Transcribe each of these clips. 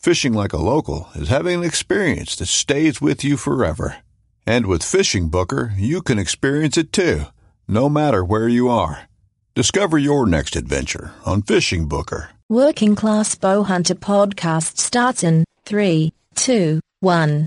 Fishing like a local is having an experience that stays with you forever. And with Fishing Booker, you can experience it too, no matter where you are. Discover your next adventure on Fishing Booker. Working Class Bowhunter podcast starts in 3, 2, 1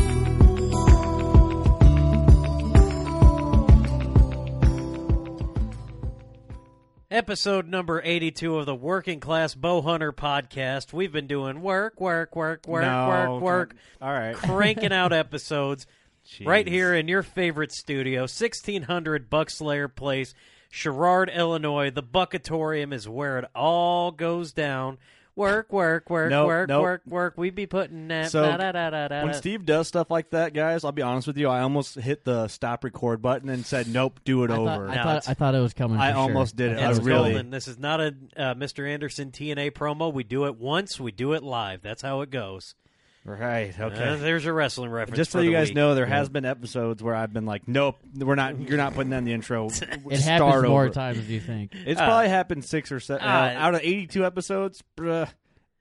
Episode number 82 of the Working Class Bow Hunter podcast. We've been doing work, work, work, work, No, work, work, All right. cranking out episodes right Jeez. here in your favorite studio, 1600 Buckslayer Place, Sherrard, Illinois. The Buckatorium is where it all goes down. Work, work, work, Nope, work, nope. work, work. We'd be putting that. So, da-da-da-da-da. When Steve does stuff like that, guys, I'll be honest with you. I almost hit the stop record button and said, "Nope, do it I over." thought, I, thought, I thought it was coming. I for almost did it. It's I really. golden. This is not a uh, Mr. Anderson TNA promo. We do it once. We do it live. That's how it goes. Right. Okay. Uh, there's a wrestling reference. Just so for you guys week. know, there has been episodes where I've been like, "Nope, we're not. You're not putting that in the intro." It Start happens more times than you think. It's Uh, probably happened six or seven uh, uh, out of 82 episodes. Bruh,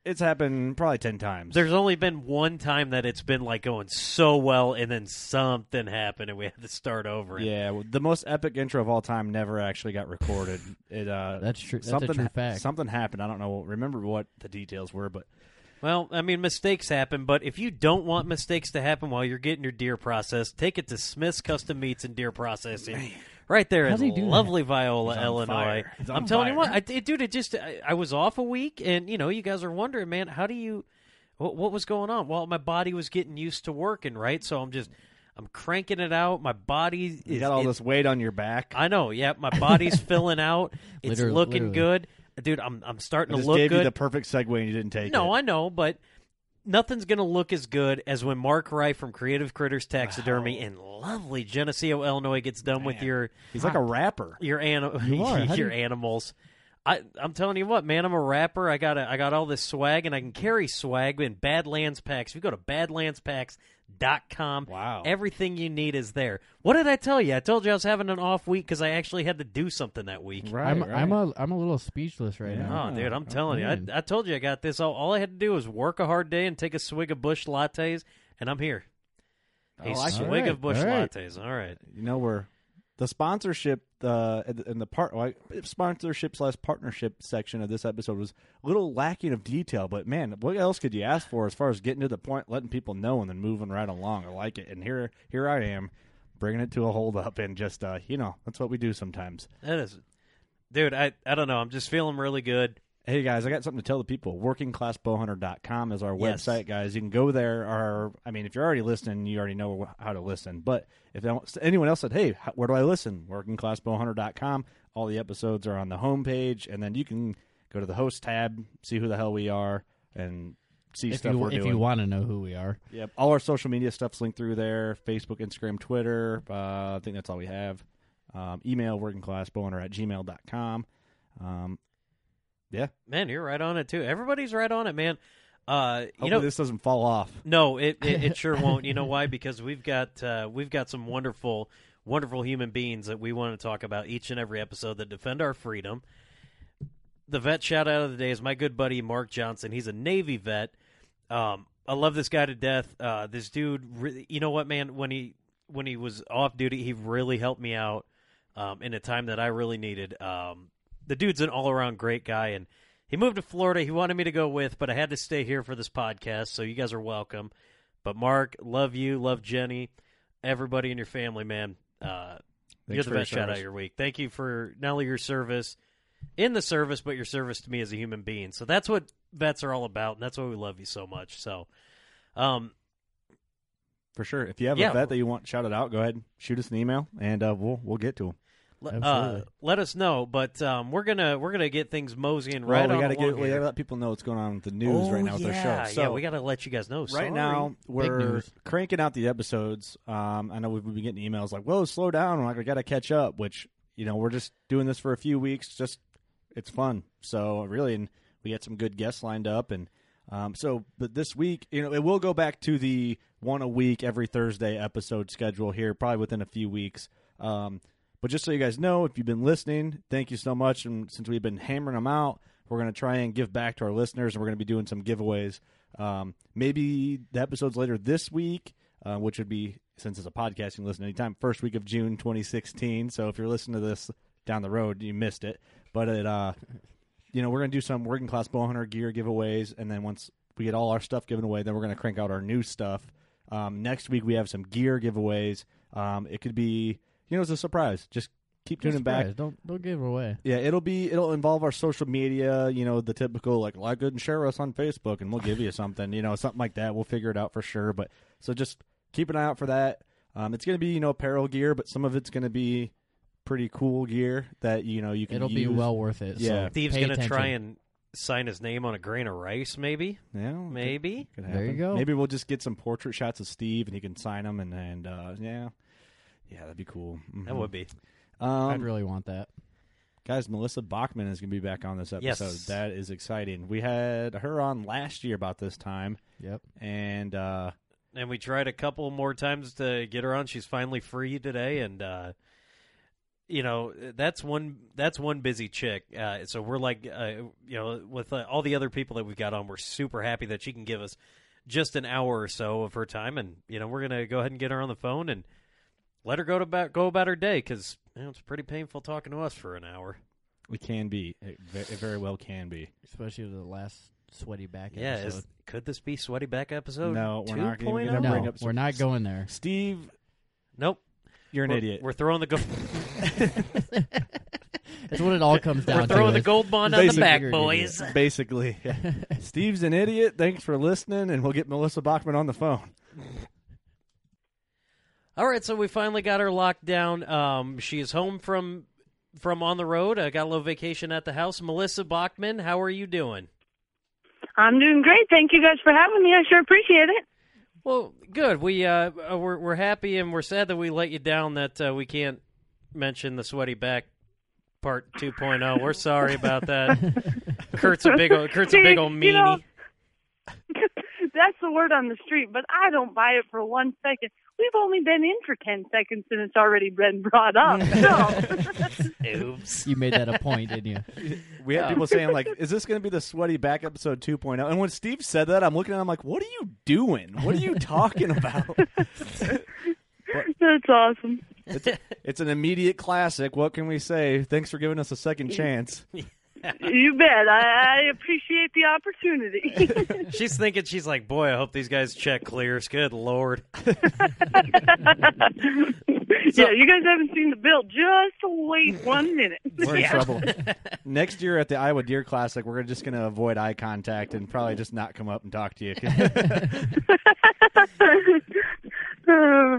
it's happened probably ten times. There's only been one time that it's been like going so well, and then something happened, and we had to start over. And yeah, well, the most epic intro of all time never actually got recorded. It uh, That's true. That's a something true fact. Something happened. I don't know. Remember what the details were, but Well, I mean, mistakes happen, but if you don't want mistakes to happen while you're getting your deer processed, take it to Smith's Custom Meats and Deer Processing. Right there in How's he do that? lovely Viola, He's Illinois. fire. He's on I'm telling you what, I, it- dude, it just I, I was off a week, and you know, you guys are wondering, man, how do you? What, what was going on? Well, my body was getting used to working, right? So I'm just I'm cranking it out. My body is you got all it- this weight on your back. I know. Yeah, my body's filling out. It's Literally- looking literally. good, dude. I'm I'm starting I to look gave good. you the perfect segue and you didn't take No, it. No, I know, but nothing's going to look as good as when Mark Wright from Creative Critters Taxidermy in lovely Geneseo, Illinois, gets done with your He's like a rapper. your ani- You are. How do your you- animals. I, I'm telling you what, man. I'm a rapper. I got a, I got all this swag, and I can carry swag in Badlands Packs. If you go to badlandspacks.com, Wow. everything you need is there. What did I tell you? I told you I was having an off week because I actually had to do something that week. Right, I'm right. I'm a I'm a little speechless right Yeah. now. Oh, dude, I'm oh, telling you. I, I told you I got this. All, all I had to do was work a hard day and take a swig of Busch lattes, and I'm here. A oh, I like it. swig All right, of Busch all right. lattes. All right. You know we're the sponsorship uh, and the- part like, sponsorship slash partnership section of this episode was a little lacking of detail. But man, what else could you ask for as far as getting to the point, letting people know, and then moving right along? I like it, and here here I am, bringing it to a hold up, and just uh, you know that's what we do sometimes. That is, dude. I I don't know. I'm just feeling really good. Hey guys, I got something to tell the people. WorkingClassBowhunter.com is our Yes. website, guys. You can go there. Or I mean, if you're already listening, you already know how to listen. But if anyone else said, "Hey, where do I listen?" WorkingClassBowhunter.com. All the episodes are on the homepage, and then you can go to the host tab, see who the hell we are, and see If stuff you we're if doing. you want to know who we are, Yep. All our social media stuff's linked through there Facebook, Instagram, Twitter. Uh, I think that's all we have. Um, email workingclassbowhunter at gmail.com. Um, yeah. Man, you're right on it too. Everybody's right on it, man. Uh, you Hopefully know, this doesn't fall off. No, it, it, it sure won't. You know why? Because we've got uh, we've got some wonderful, wonderful human beings that we want to talk about each and every episode that defend our freedom. The vet shout out of the day is my good buddy Mark Johnson. He's a Navy vet. Um, I love this guy to death. Uh, this dude, really, you know what, man? When he when he was off duty, he really helped me out um, in a time that I really needed. Um, the dude's an all around great guy, and he moved to Florida. He wanted me to go with, but I had to stay here for this podcast, so you guys are welcome. But Mark, love you, love Jenny, everybody in your family, man. Uh, you're the best shout out your week. Thank you for not only your service in the service, but your service to me as a human being. So that's what vets are all about, and that's why we love you so much. So, um, For sure. If you have Yeah. a vet that you want shouted out, go ahead and shoot us an email, and uh, we'll we'll get to them. Uh, let us know. But um, we're gonna we're gonna get things moseying Well, right we gotta get we gotta let people know what's going on with the news oh, right now with yeah, our show. So yeah, we gotta let you guys know. right now we're cranking out the episodes. Um, I know we've been getting emails like, "Whoa, slow down! Like, I got to catch up." Which you know, we're just doing this for a few weeks. Just it's fun. So really, and we got some good guests lined up, and um, so but this week, you know, it will go back to the one a week every Thursday episode schedule here, probably within a few weeks. Um, but just so you guys know, if you've been listening, thank you so much. And since we've been hammering them out, we're going to try and give back to our listeners, and we're going to be doing some giveaways. Um, maybe the episodes later this week, uh, which would be since it's a podcast, you can listen anytime. First week of June 2016. So if you're listening to this down the road, you missed it. But it, uh, you know, we're going to do some working class bow hunter gear giveaways, and then once we get all our stuff given away, then we're going to crank out our new stuff. Um, next week we have some gear giveaways. Um, it could be, you know, it's a surprise. Just keep tuning back. Don't don't give it away. Yeah, it'll be it'll involve our social media, you know, the typical like like go and share us on Facebook and we'll give you something, you know, something like that. We'll figure it out for sure. But so just keep an eye out for that. Um, it's gonna be, you know, apparel gear, but some of it's gonna be pretty cool gear that, you know, you can It'll be well worth it. Yeah. so Steve's gonna try and sign his name on a grain of rice, maybe. yeah, Maybe. could There you go. Maybe we'll just get some portrait shots of Steve and he can sign them and and uh, yeah. Yeah, that'd be cool. That Mhm. would be. Um, I'd really want that. Guys, Melissa Bachman is going to be back on this episode. Yes. That is exciting. We had her on last year about this time, Yep. and uh, And we tried a couple more times to get her on. She's finally free today, and uh, you know that's one that's one busy chick. Uh, so we're like, uh, you know, with uh, all the other people that we've got on, we're super happy that she can give us just an hour or so of her time, and you know we're gonna go ahead and get her on the phone and let her go to about go about her day because you know, it's pretty painful talking to us for an hour. it can be. It, ve- it very well can be. Especially the last sweaty back Yeah, episode. is, could this be sweaty back episode? No, we're not even 2.0? gonna oh? no, up we're not going there. Steve, Nope. you're an we're, idiot. We're throwing the go- That's what it all comes down we're to. throwing the is- gold bond on the Basically, back, you're an boys. Basically, Steve's an idiot. Thanks for listening, and we'll get Melissa Bachman on the phone. All right, so we finally got her locked down. Um, she is home from from on the road. I got a little vacation at the house. Melissa Bachman, how are you doing? I'm doing great. Thank you guys for having me. I sure appreciate it. Well, good. We uh, uh, we're we're happy and we're sad that we let you down. That uh, we can't mention the sweaty back part 2.0. We're sorry about that. Kurt's a big old, Kurt's a big old You know- meanie. That's the word on the street, but I don't buy it for one second. We've only been in for 10 seconds and it's already been brought up. So, Oops. You made that a point, didn't you? We had Yeah. people saying like, "Is this going to be the sweaty back episode 2.0?" And when Steve said that, I'm looking at him like, "What are you doing? What are you talking about?" that's awesome. It's, it's an immediate classic. What can we say? Thanks for giving us a second chance. You bet. I, I appreciate the opportunity. she's thinking, she's like, boy, I hope these guys check clears. Good lord. yeah, you guys haven't seen the bill. Just wait one minute. We're in Yeah. trouble. Next year at the Iowa Deer Classic, we're just going to avoid eye contact and probably just not come up and talk to you.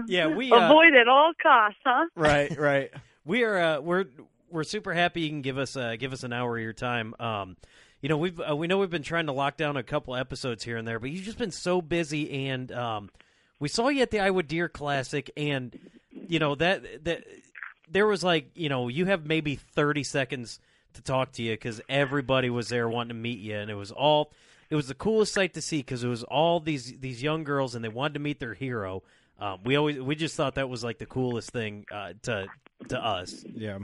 Yeah, we uh, avoid at all costs, huh? right, right. we are uh, we're we're super happy you can give us uh, give us an hour of your time. Um, you know we've uh, we know we've been trying to lock down a couple episodes here and there, but you've just been so busy, and um, we saw you at the Iowa Deer Classic, and you know that that there was like you know you have maybe thirty seconds to talk to you because everybody was there wanting to meet you, and it was all it was the coolest sight to see because it was all these these young girls and they wanted to meet their hero. Um, we always we just thought that was like the coolest thing uh, to to us. Yeah.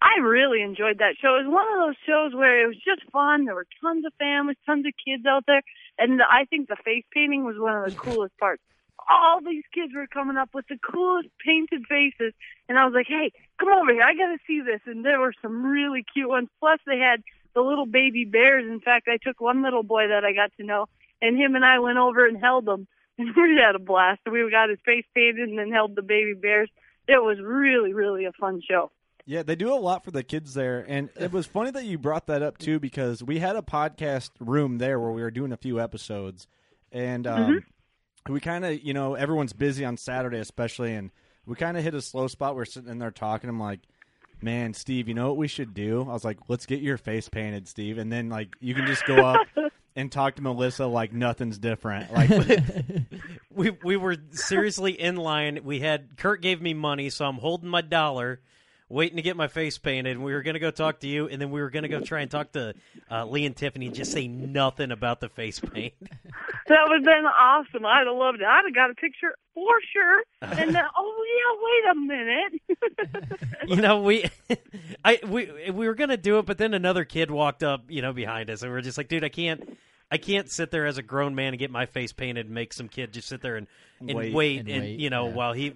I really enjoyed that show. It was one of those shows where it was just fun. There were tons of families, tons of kids out there, and I think the face painting was one of the coolest parts. All these kids were coming up with the coolest painted faces, and I was like, "Hey, come over here! I got to see this." And there were some really cute ones. Plus, they had the little baby bears. In fact, I took one little boy that I got to know, and him and I went over and held him, and we had a blast. We got his face painted and then held the baby bears. It was really, really a fun show. Yeah, they do a lot for the kids there, and it was funny that you brought that up too because we had a podcast room there where we were doing a few episodes, and um, we kind of, you know, everyone's busy on Saturday especially, and we kind of hit a slow spot. We're sitting in there talking. I'm like, man, Steve, you know what we should do? I was like, let's get your face painted, Steve, and then like you can just go up and talk to Melissa like nothing's different. Like, we we were seriously in line. We had Kurt gave me money, so I'm holding my dollar, waiting to get my face painted. And we were gonna go talk to you, and then we were gonna go try and talk to uh, Lee and Tiffany. and Just say nothing about the face paint. That would have been awesome. I'd have loved it. I'd have got a picture for sure. And then, oh yeah, wait a minute. you know, we, I we we were gonna do it, but then another kid walked up, you know, behind us, and we are just like, dude, I can't. I can't sit there as a grown man and get my face painted and make some kid just sit there and, and Wait. wait, And and, wait, you know yeah. while he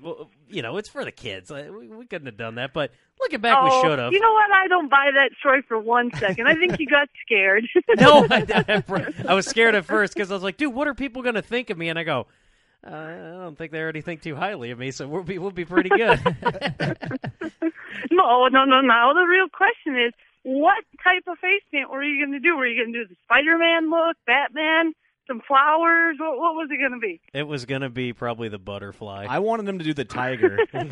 you know it's for the kids we, we couldn't have done that but looking back oh, we should have You know what? I don't buy that story for one second. I think you got scared. no, I, I, I was scared at first because I was like, dude, what are people going to think of me? And I go, uh, I don't think they already think too highly of me, so we'll be we'll be pretty good. no, no, no, no. The real question is, what type of face paint were you going to do? Were you going to do the Spider-Man look, Batman, some flowers? What, what was it going to be? it was going to be probably the butterfly. I wanted them to do the tiger.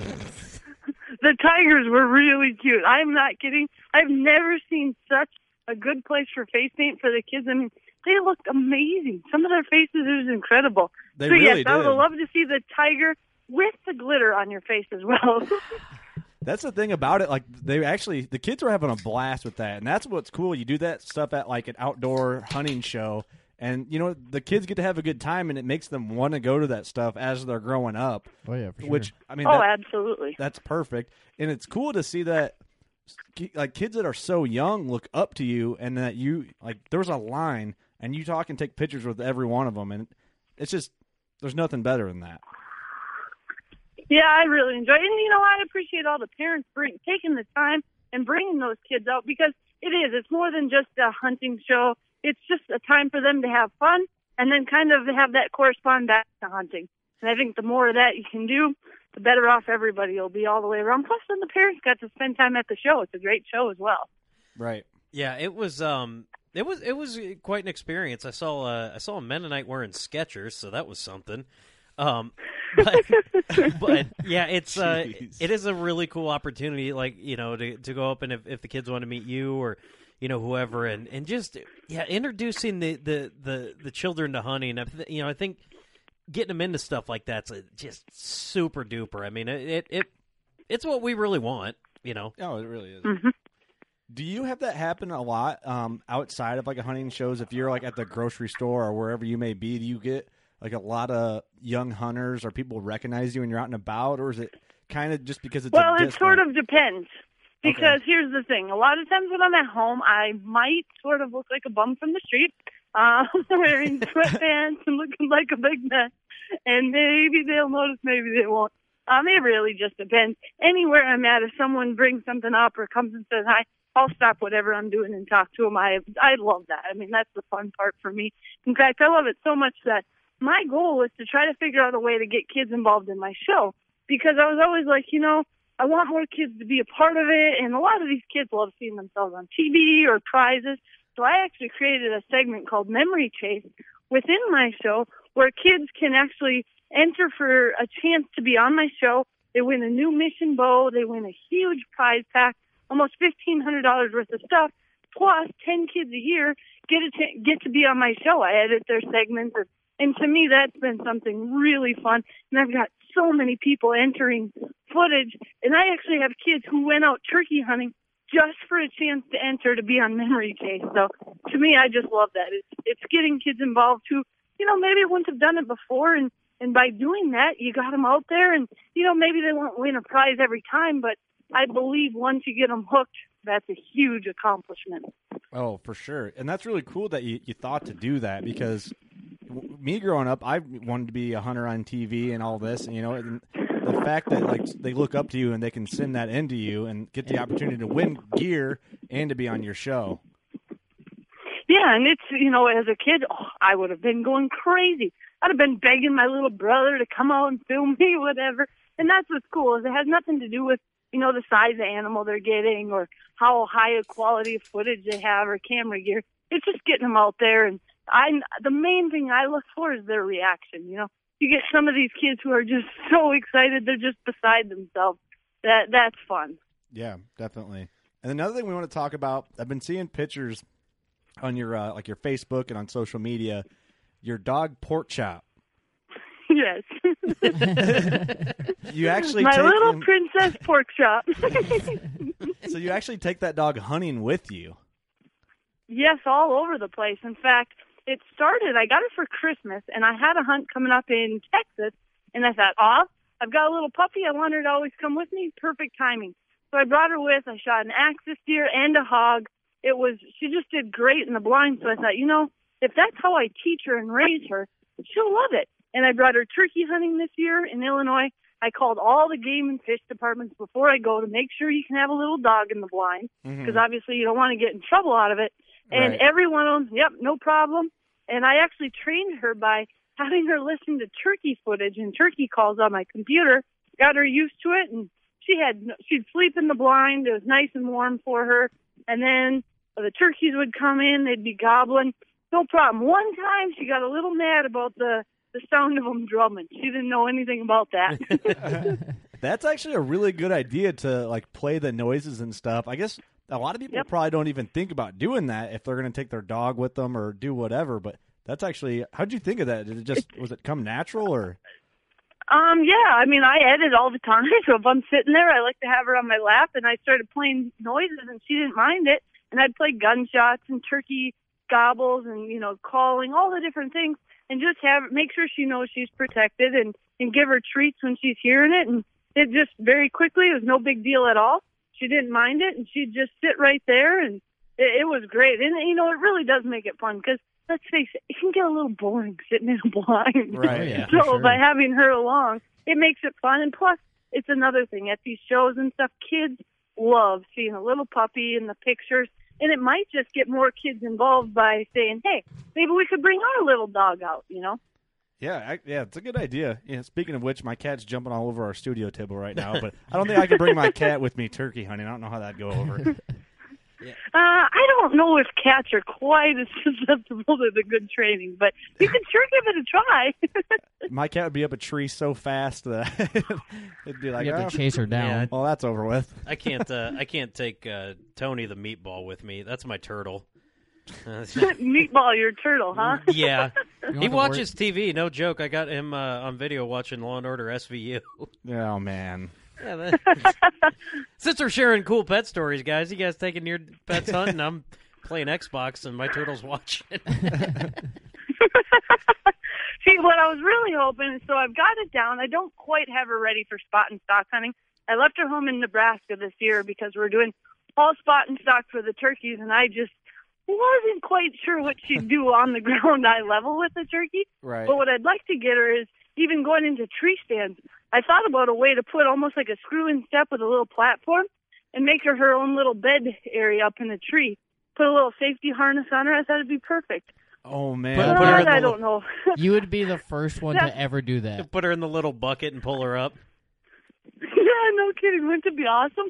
The tigers were really cute. I'm not kidding. I've never seen such a good place for face paint for the kids. I mean, they looked amazing. Some of their faces it was incredible. They so really yes, I would love to see the tiger with the glitter on your face as well. That's the thing about it. Like they actually, the kids were having a blast with that, and that's what's cool. You do that stuff at like an outdoor hunting show, and you know the kids get to have a good time, and it makes them want to go to that stuff as they're growing up. Oh yeah, for sure. Which I mean, oh, that- absolutely. that's perfect, and it's cool to see that. Like kids that are so young look up to you, and that you like. There's a line, and you talk and take pictures with every one of them, and it's just there's nothing better than that. Yeah, I really enjoy it. And, you know, I appreciate all the parents bring, taking the time and bringing those kids out because it is. It's more than just a hunting show. It's just a time for them to have fun and then kind of have that correspond back to hunting. And I think the more of that you can do, the better off everybody will be all the way around. Plus, then the parents got to spend time at the show. It's a great show as well. Right. yeah, it was um it was it was quite an experience. I saw uh, I saw a Mennonite wearing Skechers, so that was something. Um, but, but yeah, it's uh, it is a really cool opportunity, like you know, to to go up and if, if the kids want to meet you or you know whoever, and and just yeah, introducing the the the, the children to hunting. I You know, I think getting them into stuff like that's uh, just super duper. I mean, it it, it it's what we really want. You know, Oh, it really is. Mhm. Do you have that happen a lot um, outside of like a hunting shows? If you're like at the grocery store or wherever you may be, do you get like a lot of young hunters or people recognize you when you're out and about, or is it kind of just because it's well, it sort of depends. Because here's the thing: a lot of times when I'm at home, I might sort of look like a bum from the street, uh, wearing sweatpants and looking like a big mess, and maybe they'll notice, maybe they won't. Um, it really just depends. Anywhere I'm at, if someone brings something up or comes and says hi, I'll stop whatever I'm doing and talk to them. I I love that. I mean, that's the fun part for me. In fact, I love it so much that my goal was to try to figure out a way to get kids involved in my show because I was always like, you know, I want more kids to be a part of it, and a lot of these kids love seeing themselves on TV or prizes. So I actually created a segment called Memory Chase within my show where kids can actually enter for a chance to be on my show. They win a new mission bow. They win a huge prize pack, almost fifteen hundred dollars worth of stuff. Plus, ten kids a year get a ch- get to be on my show. I edit their segments, and to me, that's been something really fun. And I've got so many people entering footage, and I actually have kids who went out turkey hunting just for a chance to enter to be on Memory Chase. So to me, I just love that. It's it's getting kids involved who, you know, maybe wouldn't have done it before, and and by doing that, you got them out there, and you know, maybe they won't win a prize every time, but I believe once you get them hooked, that's a huge accomplishment. Oh, for sure. And that's really cool that you, you thought to do that because me growing up, I wanted to be a hunter on TV and all this, and you know, and the fact that like they look up to you and they can send that into you and get the opportunity to win gear and to be on your show. Yeah, and it's you know, as a kid, oh, I would have been going crazy. I'd have been begging my little brother to come out and film me, whatever. And that's what's cool is it has nothing to do with you know the size of animal they're getting or how high a quality of footage they have or camera gear. It's just getting them out there, and I the main thing I look for is their reaction. You know, you get some of these kids who are just so excited they're just beside themselves. That that's fun. Yeah, definitely. And another thing we want to talk about, I've been seeing pictures on your uh, like your Facebook and on social media, your dog pork chop. Yes. You actually my little him- princess pork chop. so you actually take that dog hunting with you. Yes, all over the place. In fact, it started, I got it for Christmas, and I had a hunt coming up in Texas, and I thought, oh, I've got a little puppy. I want her to always come with me. Perfect timing. So I brought her with. I shot an axis deer and a hog. It was, she just did great in the blind. So I thought, you know, if that's how I teach her and raise her, she'll love it. And I brought her turkey hunting this year in Illinois. I called all the game and fish departments before I go to make sure you can have a little dog in the blind mm-hmm. because obviously you don't want to get in trouble out of it. And Right. every one of them, yep, no problem. And I actually trained her by having her listen to turkey footage and turkey calls on my computer. Got her used to it, and she had she'd sleep in the blind. It was nice and warm for her. And then the turkeys would come in, they'd be gobbling. No problem. One time she got a little mad about the the sound of them drumming. She didn't know anything about that. That's actually a really good idea to like play the noises and stuff. I guess a lot of people probably don't even think about doing that if they're going to take their dog with them or do whatever. But that's actually how'd you think of that? Did it just was it come natural or? Um, yeah, I mean, I edit all the time, so if I'm sitting there, I like to have her on my lap, and I started playing noises, and she didn't mind it, and I'd play gunshots and turkey gobbles and you know calling all the different things, and just have make sure she knows she's protected, and and give her treats when she's hearing it, and it just very quickly it was no big deal at all. She didn't mind it, and she'd just sit right there, and it, it was great, and you know it really does make it fun because. Let's face it, it can get a little boring sitting in a blind. Right, oh, yeah, so sure. by having her along, it makes it fun. And plus, it's another thing at these shows and stuff. Kids love seeing a little puppy in the pictures, and it might just get more kids involved by saying, "Hey, maybe we could bring our little dog out." You know? Yeah, I, yeah, it's a good idea. Yeah, speaking of which, my cat's jumping all over our studio table right now, but I don't think I can bring my cat with me turkey hunting. I don't know how that'd go over. Uh, I don't know if cats are quite as susceptible to the good training, but you can sure give it a try. my cat would be up a tree so fast that it'd be like, You have "Oh, to chase her down. Yeah. Well, that's over with. I can't. Uh, I can't take uh, Tony the meatball with me. That's my turtle. Meatball, your turtle, huh? yeah, he want to watches TV. No joke. I got him uh, on video watching Law and Order SVU. Oh man. Yeah, that- Since we're sharing cool pet stories, guys, you guys taking your pets hunting? I'm playing Xbox and my turtle's watching. See, what I was really hoping so I've got it down. I don't quite have her ready for spot and stock hunting. I left her home in Nebraska this year because we're doing all spot and stock for the turkeys, and I just wasn't quite sure what she'd do on the ground eye level with the turkey. Right. But what I'd like to get her is even going into tree stands. I thought about a way to put almost like a screw-in step with a little platform and make her her own little bed area up in the tree. Put a little safety harness on her. I thought it'd be perfect. Oh man, Put- put her in the I don't know. You would be the first one Yeah. to ever do that. Put her in the little bucket and pull her up. yeah, no kidding. Wouldn't it be awesome?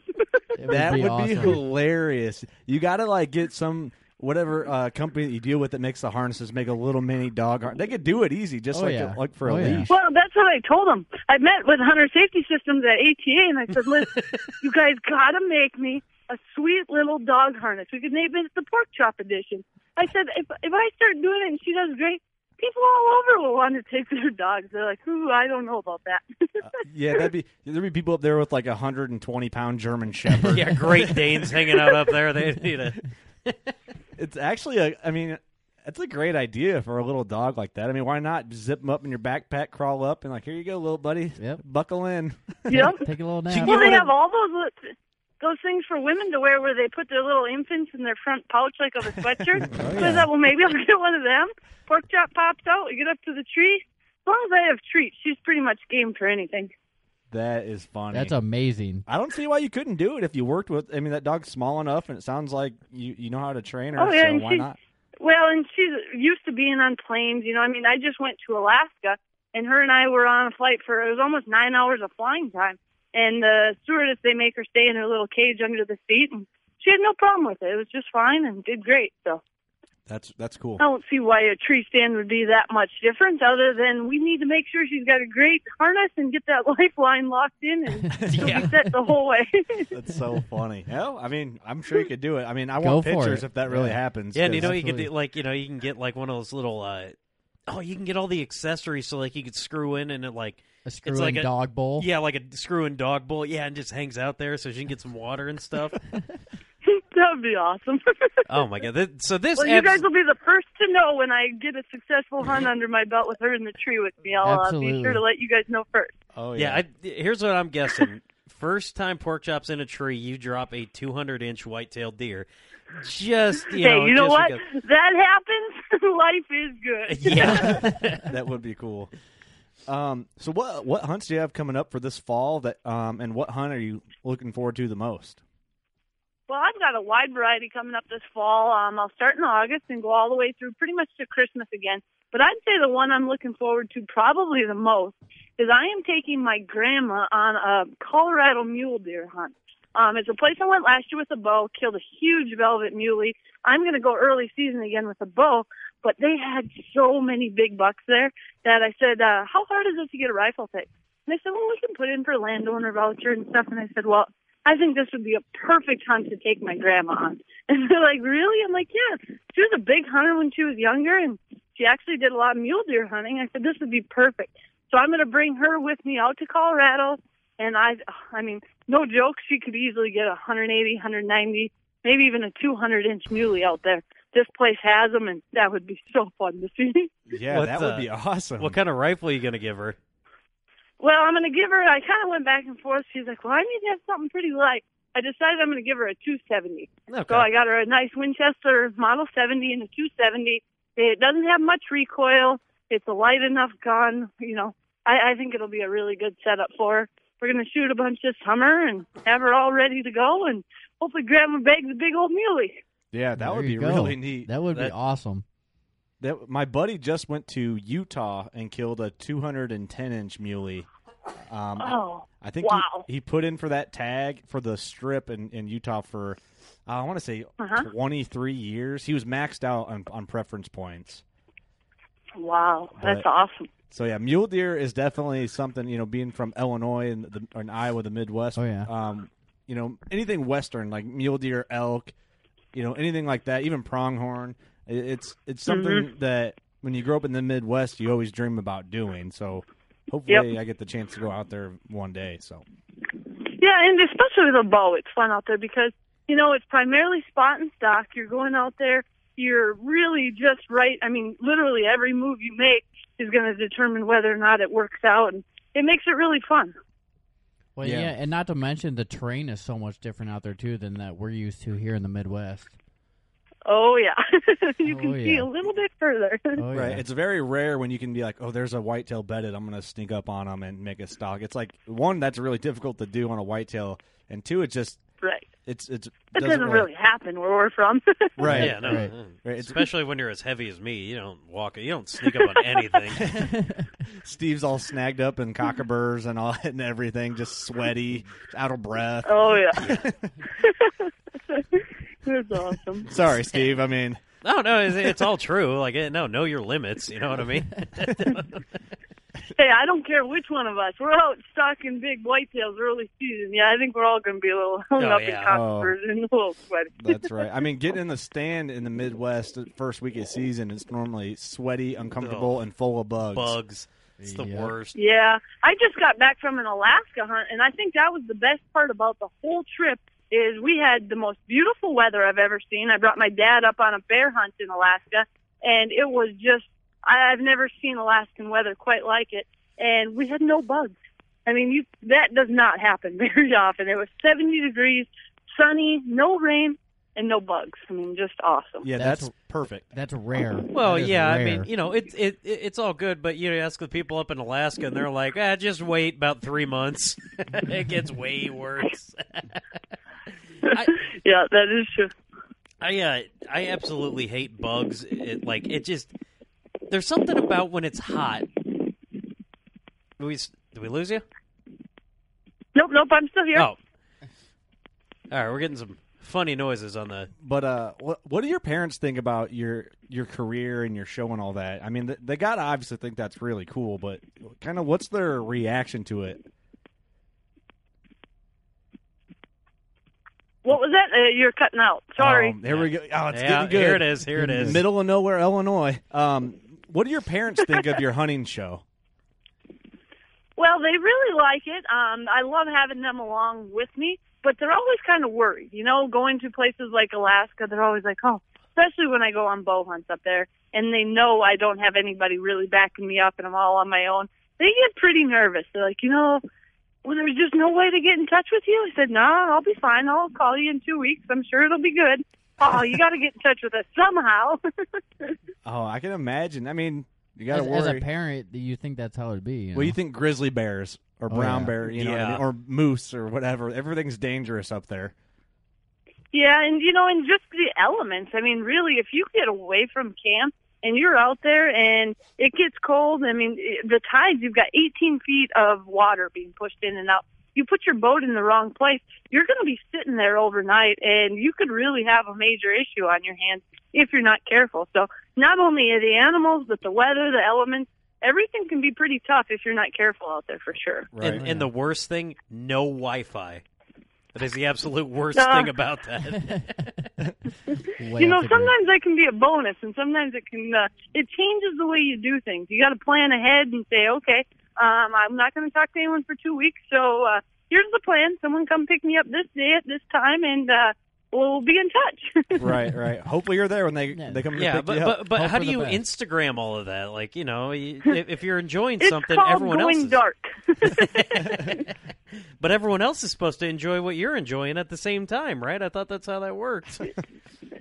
It would that be would be hilarious. You got to like get some whatever uh, company that you deal with that makes the harnesses make a little mini dog. harness. they could do it easy, just Oh, like yeah. like for a Oh, yeah. leash. Well, that's what I told them. I met with Hunter Safety Systems at ATA, and I said, "Listen, you guys got to make me a sweet little dog harness. We could name it the Pork Chop Edition." I said, "If if I start doing it and she does great, people all over will want to take their dogs." They're like, "Ooh, I don't know about that." Yeah, that'd be there'd be people up there with like a hundred and twenty pound German Shepherd. Yeah, Great Danes hanging out up there. They need a. It's actually a. I mean, it's a great idea for a little dog like that. I mean, why not zip them up in your backpack, crawl up, and like, here you go, little buddy. Yep. Buckle in. yep. Take a little She nap. Well, they have all those li- those things for women to wear where they put their little infants in their front pouch like of a sweatshirt. Oh, So I thought, well, maybe I'll get one of them. Pork chop pops out. We get up to the tree. As long as I have treats, she's pretty much game for anything. That is funny. That's amazing. I don't see why you couldn't do it if you worked with. I mean, that dog's small enough, and it sounds like you you know how to train her. Oh, yeah, so why she's- not? Well, and she's used to being on planes. You know, I mean, I just went to Alaska, and her and I were on a flight for it was almost nine hours of flying time. And the stewardess, they make her stay in her little cage under the seat, and she had no problem with it. It was just fine and did great. So That's that's cool. I don't see why a tree stand would be that much different, other than we need to make sure she's got a great harness and get that lifeline locked in, and she'll Yeah. be set the whole way. That's so funny. Hell, I mean, I'm sure you could do it. I mean, I Go want pictures it. if that really Yeah. happens. Yeah, and you 'cause- know you could Absolutely. do like you know you can get like one of those little. uh Oh, you can get all the accessories so like you could screw in and it like A screw like a- dog bowl. yeah like a screw in dog bowl yeah and just hangs out there so she can get some water and stuff. that would be awesome. oh my god! Th- So this Well, you guys will be the first to know when I get a successful hunt under my belt with her in the tree with me. I'll uh, be sure to let you guys know first. Oh yeah. yeah. I, here's what I'm guessing. First time pork chops in a tree, you drop a 200 inch white-tailed deer. Just you hey, know, you know what? because- That happens. Life is good. yeah. that would be cool. Um, so what what hunts do you have coming up for this fall? That um, and what hunt are you looking forward to the most? Well, I've got a wide variety coming up this fall. Um, I'll start in August and go all the way through pretty much to Christmas again. But I'd say the one I'm looking forward to probably the most is I am taking my grandma on a Colorado mule deer hunt. Um, it's a place I went last year with a bow, killed a huge velvet muley. I'm going to go early season again with a bow, but they had so many big bucks there that I said, uh, how hard is it to get a rifle pick? And they said, well, we can put in for landowner voucher and stuff. And I said, well, I think this would be a perfect hunt to take my grandma on. And they're like, really? I'm like, yeah. She was a big hunter when she was younger, and she actually did a lot of mule deer hunting. I said, this would be perfect. So I'm going to bring her with me out to Colorado. And I, I mean, no joke, she could easily get a 180, 190, maybe even a 200 inch muley out there. This place has them, and that would be so fun to see. Yeah, What, that would uh, be awesome. What kind of rifle are you gonna give her? Well, I'm going to give her. I kind of went back and forth. She's like, "Well, I need to have something pretty light." I decided I'm going to give her a 270. Okay. So I got her a nice Winchester Model 70 and a 270. It doesn't have much recoil. It's a light enough gun. You know, I, I think it'll be a really good setup for her. We're going to shoot a bunch this summer and have her all ready to go, and hopefully Grandma bag the big old muley. yeah, that There would be go. really neat. That would That- be awesome. That my buddy just went to Utah and killed a 210 inch muley. Um, Oh, I think wow. he, he put in for that tag for the strip in, in Utah for uh, I want to say Uh-huh. 23 years. He was maxed out on, on preference points. wow, that's But- awesome. So yeah, mule deer is definitely something you know. Being from Illinois and the or in Iowa, the Midwest. Oh, yeah. Um, you know anything western like mule deer, elk, you know anything like that, even pronghorn. I- It's it's something Mm-hmm. that when you grow up in the Midwest, you always dream about doing. So hopefully, I get the chance to go out there one day. So Yeah, and especially with a bow, it's fun out there because you know it's primarily spot and stock. You're going out there, you're really just right. I mean, literally every move you make is going to determine whether or not it works out, and it makes it really fun. Well, Yeah. yeah. and not to mention the terrain is so much different out there too than that we're used to here in the Midwest. Oh yeah, you Oh, can see a little bit further. Oh, Right. yeah. It's very rare when you can be like, oh, there's a whitetail bedded. I'm going to sneak up on them and make a stalk. It's like one that's really difficult to do on a whitetail, and two, it's just right. it's it's That doesn't really happen where we're from. right. Yeah, no. Right. Right, Especially when you're as heavy as me, you don't walk. You don't sneak up on anything. Steve's all snagged up in cockaburs and all and everything, just sweaty, out of breath. oh yeah. That's awesome. Sorry, Steve. I mean, No, no, it's, it's all true. Like, eh, no, know your limits. You know what I mean? Hey, I don't care which one of us. We're out stalking big whitetails early season. Yeah, I think we're all going to be a little hung Oh, up yeah. in cockaburs and a little sweaty. that's right. I mean, getting in the stand in the Midwest the first week of season is normally sweaty, uncomfortable, Oh. and full of bugs. Bugs. It's the Yep. worst. Yeah, I just got back from an Alaska hunt, and I think that was the best part about the whole trip. Is we had the most beautiful weather I've ever seen. I brought my dad up on a bear hunt in Alaska, and it was just I- I've never seen Alaskan weather quite like it. And we had no bugs. I mean, you that does not happen very often. It was 70 degrees, sunny, no rain, and no bugs. I mean, just awesome. Yeah, That's- that's, perfect. That's rare. Well, That is yeah, I mean, you know, it, it it it's all good, but you ask the people up in Alaska, and they're like, ah, just wait about three months. it gets way worse. I, Yeah, that is true. I uh, I absolutely hate bugs. It like it just there's something about when it's hot. Do we do we lose you? Nope, nope, I'm still here. Oh, all right. We're getting some funny noises on the. But uh, what what do your parents think about your your career and your show and all that? I mean, they, they got to obviously think that's really cool, but kind of what's their reaction to it? What was that? Uh, you're cutting out. Sorry. Um, here we go. Oh, it's yeah, getting good. here it is. Here it is. Middle of nowhere, Illinois. Um, what do your parents think of your hunting show? Well, they really like it. Um, I love having them along with me, but they're always kind of worried. You know, going to places like Alaska, they're always like, oh, especially when I go on bow hunts up there, and they know I don't have anybody really backing me up, and I'm all on my own. They get pretty nervous. They're like, you know, well, there's just no way to get in touch with you. I said, no, I'll be fine. I'll call you in two weeks. I'm sure it'll be good. Oh, you got to get in touch with us somehow. Oh, I can imagine. I mean, you got as, to as a parent, do you think that's how it'd be? You What do you think grizzly bears or Oh, brown yeah. bear, you know, what I Yeah. mean? or moose or whatever? Everything's dangerous up there. Yeah, and you know, and just the elements. I mean, really, if you get away from camp and you're out there and it gets cold, I mean, the tides, you've got 18 feet of water being pushed in and out. You put your boat in the wrong place, you're going to be sitting there overnight and you could really have a major issue on your hands if you're not careful. So not only are the animals, but the weather, the elements, everything can be pretty tough if you're not careful out there for sure. Right. And, and the worst thing, no Wi-Fi. That is the absolute worst Uh. thing about that. You know, off the grid. sometimes that can be a bonus, and sometimes it can. Uh, it changes the way you do things. You got to plan ahead and say, okay, um, I'm not going to talk to anyone for two weeks, so uh, here's the plan. Someone come pick me up this day at this time, and uh, we'll be in touch. right, right. Hopefully you're there when they Yeah. they come to yeah, pick but you up. but, but Hope how do you best. Instagram all of that? Like, you know, you, if, if you're enjoying something, called everyone else going is, dark. but everyone else is supposed to enjoy what you're enjoying at the same time, right? I thought that's how that worked.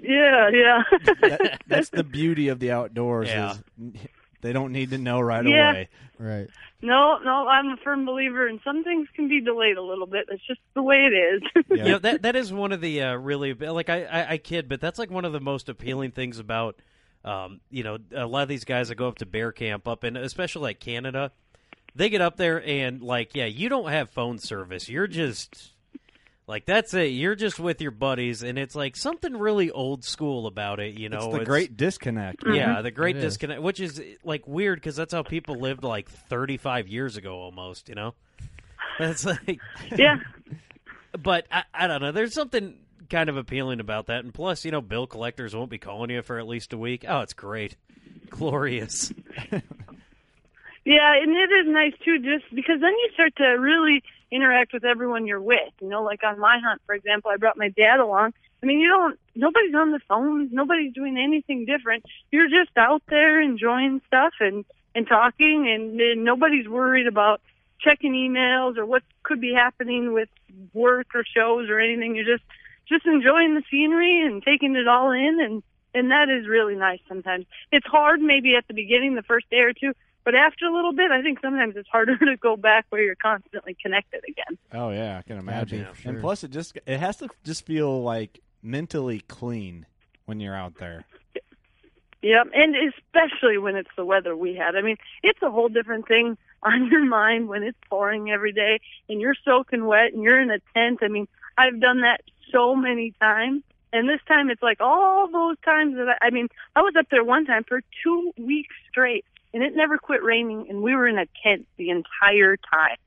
yeah, yeah. That- that's the beauty of the outdoors. Yeah. Is they don't need to know right Yeah. away. right? No, no, I'm a firm believer, and some things can be delayed a little bit. That's just the way it is. Yeah. You know that that is one of the uh, really like I, I I kid, but that's like one of the most appealing things about um, you know a lot of these guys that go up to bear camp up in especially like Canada, they get up there and like yeah, you don't have phone service. You're just like that's it. You're just with your buddies, and it's like something really old school about it. You know, it's the great disconnect. yeah, the great It is. disconnect, which is like weird because that's how people lived like 35 years ago almost. You know, that's like yeah. but I, I don't know. There's something kind of appealing about that, and plus, you know, bill collectors won't be calling you for at least a week. Oh, it's great, glorious. Yeah, and it is nice too, just because then you start to really interact with everyone you're with. You know, like on my hunt, for example, I brought my dad along. I mean, you don't, nobody's on the phones, nobody's doing anything different. You're just out there enjoying stuff and, and talking, and, and nobody's worried about checking emails or what could be happening with work or shows or anything. You're just, just enjoying the scenery and taking it all in and, and that is really nice. Sometimes it's hard, maybe at the beginning, the first day or two, but after a little bit, I think sometimes it's harder to go back where you're constantly connected again. Oh yeah, I can imagine. be, And plus, it just it has to just feel like mentally clean when you're out there. Yep, and especially when it's the weather we had. I mean, it's a whole different thing on your mind when it's pouring every day and you're soaking wet and you're in a tent. I mean, I've done that so many times. And this time it's like all those times that I, I mean, I was up there one time for two weeks straight and it never quit raining and we were in a tent the entire time.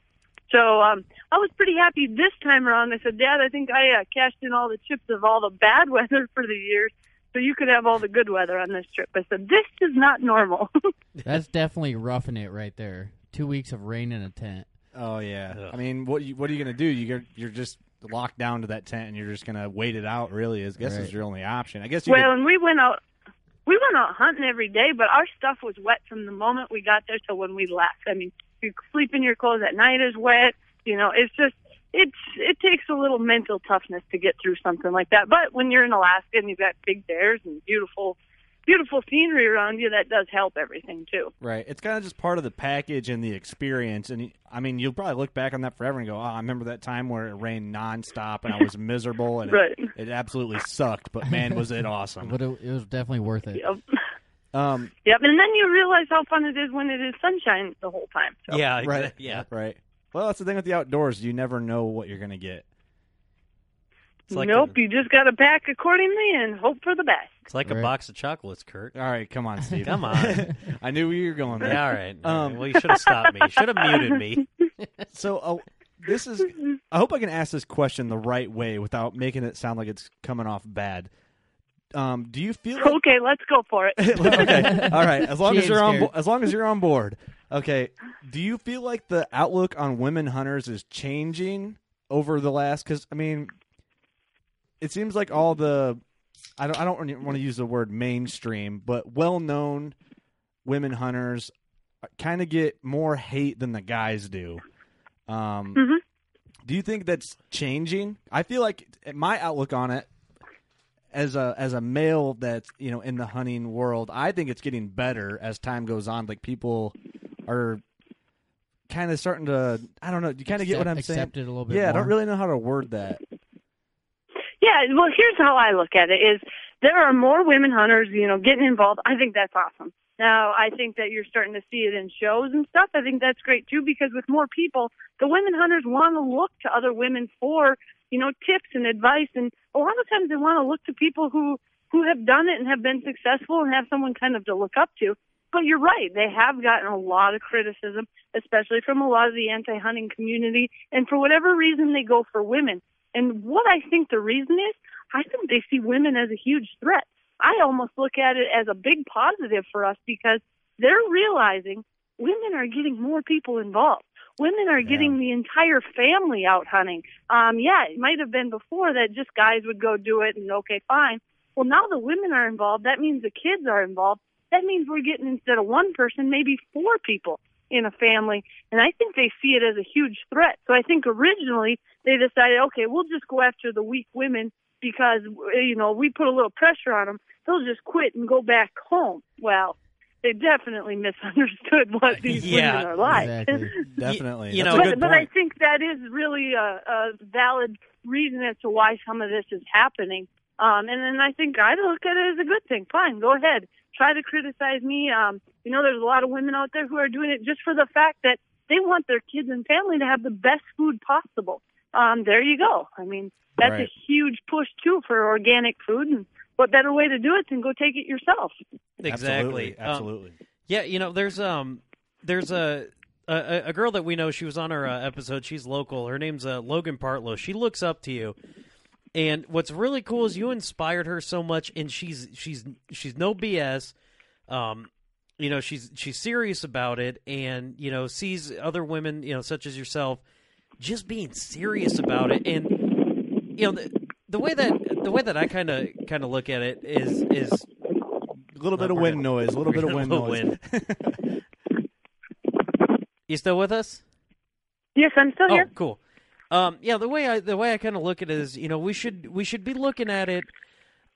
So um, I was pretty happy this time around. I said, Dad, I think I uh, cashed in all the chips of all the bad weather for the years, so you could have all the good weather on this trip. I said, this is not normal. That's definitely roughing it right there. Two weeks of rain in a tent. Oh yeah. Ugh. I mean, what you, what are you gonna do? You are you're just locked down to that tent and you're just gonna wait it out. Really, I guess Right. is your only option. I guess you well, could, and we went out. We went out hunting every day, but our stuff was wet from the moment we got there till when we left. I mean, you sleep in your clothes at night is wet. You know, it's just it's it takes a little mental toughness to get through something like that. But when you're in Alaska and you've got big bears and beautiful, beautiful scenery around you, that does help everything too. right. It's kind of just part of the package and the experience. And I mean, you'll probably look back on that forever and go, "Oh, I remember that time where it rained nonstop and I was miserable and Right. it, it absolutely sucked." But man, was it awesome! But it, it was definitely worth it. Yep. Um, Yep. And then you realize how fun it is when it is sunshine the whole time. So. Yeah, right. yeah. right. Well, that's the thing with the outdoors. You never know what you're gonna get. It's like nope. a, You just got to pack accordingly and hope for the best. it's like a box of chocolates, Kurt. All right, come on, Steve. Come on. I knew where you were going. There. Yeah, all right. all right. Um, well, you should have stopped me. You should have muted me. So, uh, this is. I hope I can ask this question the right way without making it sound like it's coming off bad. Um, do you feel like Okay, let's go for it. okay. All right. As long She as you're on, bo- as long as you're on board. Okay. Do you feel like the outlook on women hunters is changing over the last? Because I mean, it seems like all the, I don't, I don't want to use the word mainstream, but well-known women hunters kind of get more hate than the guys do. Um, Mhm. Do you think that's changing? I feel like my outlook on it as a as a male that's you know in the hunting world, I think it's getting better as time goes on. Like people are kind of starting to I don't know. You kind of get what I'm saying? Accept it a little bit Yeah, I don't really know how to word that. Yeah, well, here's how I look at it: is there are more women hunters, you know, getting involved. I think that's awesome. Now, I think that you're starting to see it in shows and stuff. I think that's great too, because with more people, the women hunters want to look to other women for, you know, tips and advice, and a lot of times they want to look to people who who have done it and have been successful and have someone kind of to look up to. But you're right; they have gotten a lot of criticism, especially from a lot of the anti-hunting community, and for whatever reason, they go for women. And what I think the reason is, I think they see women as a huge threat. I almost look at it as a big positive for us because they're realizing women are getting more people involved. Women are getting the entire family out hunting. Um, yeah, it might have been before that just guys would go do it and okay, fine. Well, now the women are involved. That means the kids are involved. That means we're getting instead of one person, maybe four people in a family. And I think they see it as a huge threat. So I think originally they decided, okay, we'll just go after the weak women because, you know, we put a little pressure on them. They'll just quit and go back home. Well, they definitely misunderstood what these Yeah, women are like. Exactly. Definitely, you That's know- But, good but I think that is really a, a valid reason as to why some of this is happening. Um, and then I think I look at it as a good thing. Fine, go ahead. Try to criticize me. Um, you know, there's a lot of women out there who are doing it just for the fact that they want their kids and family to have the best food possible. Um, there you go. I mean, that's Right. a huge push too for organic food. And what better way to do it than go take it yourself? Exactly. Absolutely. Um, Yeah, you know, there's um, there's a a, a girl that we know. She was on our uh, episode. She's local. Her name's uh, Logan Partlow. She looks up to you, and what's really cool is you inspired her so much, and she's she's she's no BS. Um, you know, she's she's serious about it, and you know, sees other women, you know, such as yourself, just being serious about it, and you know, the, the way that the way that I kind of kind of look at it is is A little bit of wind gonna- noise. A little bit of gonna wind noise. you still with us? Yes, I'm still Oh, here. cool. Um, yeah, the way I the way I kind of look at it is, you know, we should we should be looking at it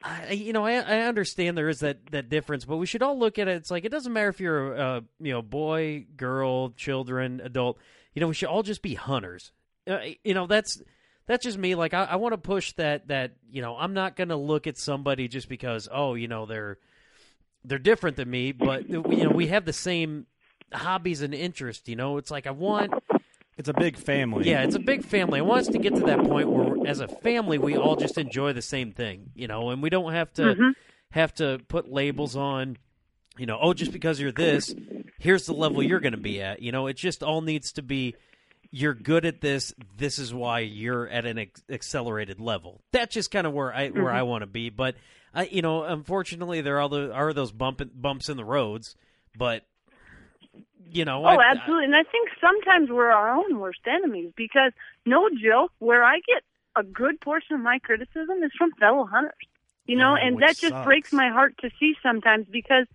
I, you know, I, I understand there is that, that difference, but we should all look at it. It's like it doesn't matter if you're a you know boy, girl, children, adult. You know, we should all just be hunters. Uh, you know, that's that's just me. Like I, I want to push that that you know I'm not going to look at somebody just because oh you know they're they're different than me, but you know we have the same hobbies and interests. You know, it's like I want It's a big family. yeah, it's a big family. I want us to get to that point where, as a family, we all just enjoy the same thing, you know, and we don't have to Mhm. have to put labels on, you know, oh, just because you're this, here's the level you're going to be at. You know, it just all needs to be. You're good at this. This is why you're at an ex- accelerated level. That's just kind of where I where I want to be. But I, you know, unfortunately, there are the are those bump bumps in the roads. But you know, Oh, I- absolutely. And I think sometimes we're our own worst enemies because, no joke, where I get a good portion of my criticism is from fellow hunters. You know, Yeah, and that just sucks. breaks my heart to see sometimes because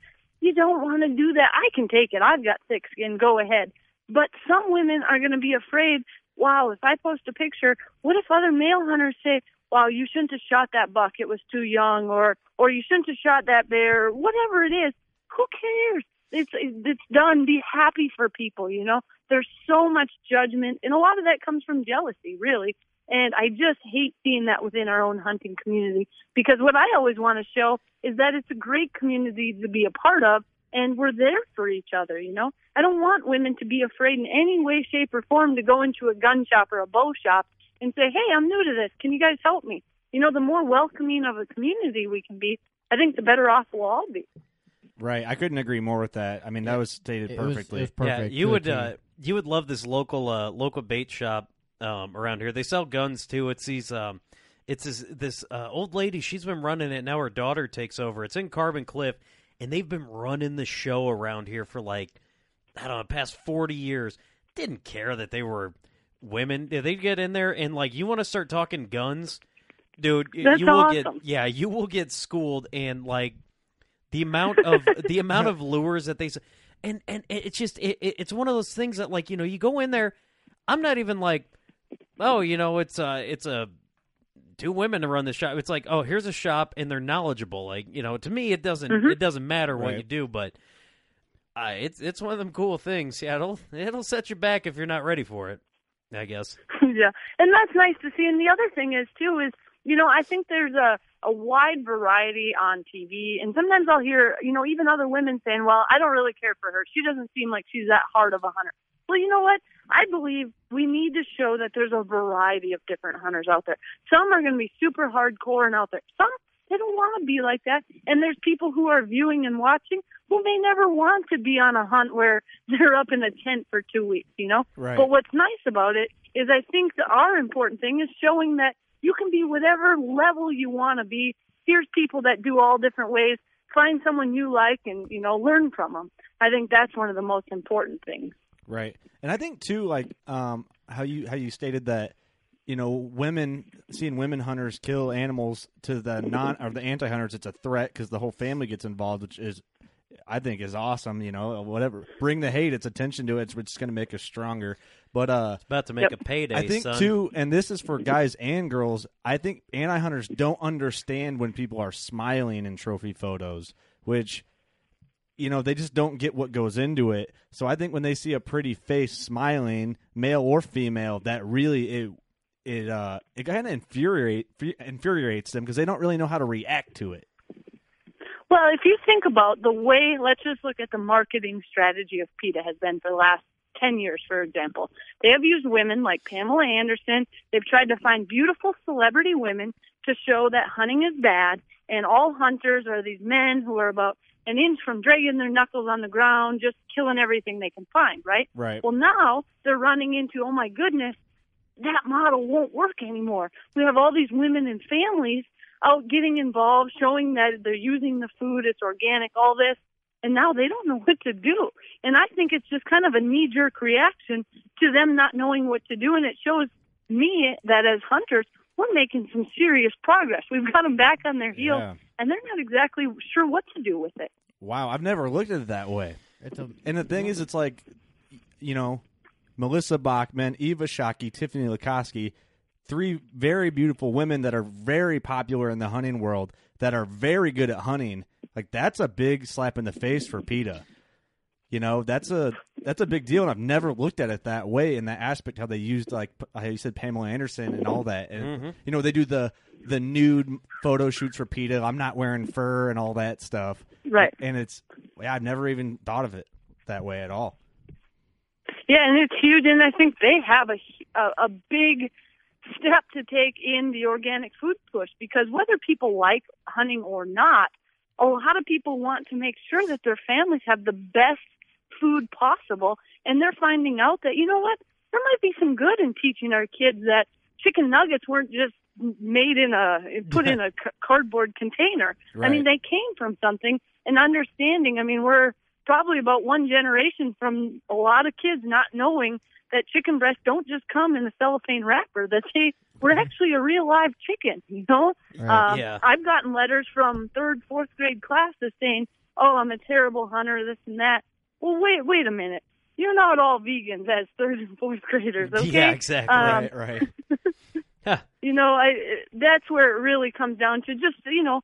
you don't want to do that. I can take it. I've got thick skin. Go ahead. But some women are going to be afraid. Wow, if I post a picture, what if other male hunters say, "Wow, you shouldn't have shot that buck. It was too young," or "or you shouldn't have shot that bear." or Whatever it is, who cares? It's it's done. Be happy for people. You know, there's so much judgment, and a lot of that comes from jealousy, really. And I just hate seeing that within our own hunting community because what I always want to show is that it's a great community to be a part of and we're there for each other, you know? I don't want women to be afraid in any way, shape, or form to go into a gun shop or a bow shop and say, hey, I'm new to this. Can you guys help me? You know, the more welcoming of a community we can be, I think the better off we'll all be. Right. I couldn't agree more with that. I mean, that was stated It was- perfectly. it was Yeah, you to a would T. uh, you would love this local uh, local bait shop um, around here. They sell guns too. It's these um, it's this, this uh, old lady. She's been running it now. Her daughter takes over. It's in Carbon Cliff, and they've been running the show around here for like I don't know, past forty years. Didn't care that they were women. They get in there and like you want to start talking guns, dude. That's you will get awesome. yeah, you will get schooled and like the amount of the amount of lures that they and and it's just it, it- it's one of those things that like you know you go in there i'm not even like oh you know it's uh it's a two women to run the shop it's like oh here's a shop and they're knowledgeable like you know to me it doesn't Mhm. it doesn't matter what Right. you do but uh, it's it's one of them cool things yeah it'll it'll set you back if you're not ready for it i guess yeah, and that's nice to see. And the other thing is too is you know I think there's a a wide variety on TV, and sometimes I'll hear you know even other women saying, "Well, I don't really care for her. She doesn't seem like she's that hard of a hunter." Well, you know what? I believe we need to show that there's a variety of different hunters out there. Some are going to be super hardcore and out there. Some they don't want to be like that. And there's people who are viewing and watching who may never want to be on a hunt where they're up in a tent for two weeks, you know? Right. But what's nice about it is I think that our important thing is showing that you can be whatever level you want to be. Here's people that do all different ways. Find someone you like and, you know, learn from them. I think that's one of the most important things. Right. And I think too, like um, how you how you stated that, you know, women seeing women hunters kill animals to the non or the anti hunters, it's a threat because the whole family gets involved, which is, I think, is awesome. You know, whatever. Bring the hate, it's attention to it. It's, it's going to make us stronger. But uh, about to make a payday I think son. too, and this is for guys and girls. I think anti hunters don't understand when people are smiling in trophy photos, which you know they just don't get what goes into it. So I think when they see a pretty face smiling, male or female, that really it it uh it kind of infuriate infuriates them because they don't really know how to react to it. Well, if you think about the way, let's just look at the marketing strategy of PETA has been for the last 10 years, for example. They have used women like Pamela Anderson. They've tried to find beautiful celebrity women to show that hunting is bad and all hunters are these men who are about an inch from dragging their knuckles on the ground, just killing everything they can find, right? Right. Well, now they're running into, oh my goodness, that model won't work anymore. We have all these women and families out getting involved, showing that they're using the food, it's organic, all this, and now they don't know what to do. And I think it's just kind of a knee jerk reaction to them not knowing what to do, and it shows me that as hunters, we're making some serious progress. We've got them back on their heels, Yeah. and they're not exactly sure what to do with it. Wow, I've never looked at it that way. It's a, And the thing is, it's like, you know, Melissa Bachman, Eva Shockey, Tiffany Lakosky, three very beautiful women that are very popular in the hunting world that are very good at hunting. Like that's a big slap in the face for PETA. You know, that's a that's a big deal, and I've never looked at it that way in that aspect. How they used like p- how you said Pamela Anderson and all that, and Mhm. you know they do the the nude photo shoots for PETA. I'm not wearing fur and all that stuff, Right. And it's yeah, I've never even thought of it that way at all. Yeah, and it's huge, and I think they have a a, a big step to take in the organic food push because whether people like hunting or not, a lot of people want to make sure that their families have the best food possible, and they're finding out that you know what, there might be some good in teaching our kids that chicken nuggets weren't just made in a put in a cardboard container. I mean, they came from something, and understanding. I mean, we're probably about one generation from a lot of kids not knowing that chicken breasts don't just come in a cellophane wrapper. That they were actually a real live chicken. You know, Right. um, Yeah. I've gotten letters from third, fourth grade classes saying, "Oh, I'm a terrible hunter, this and that." Well, wait, wait a minute. You're not all vegans as third and fourth graders, okay? Yeah, exactly. Um, right, right. you know, I that's where it really comes down to just you know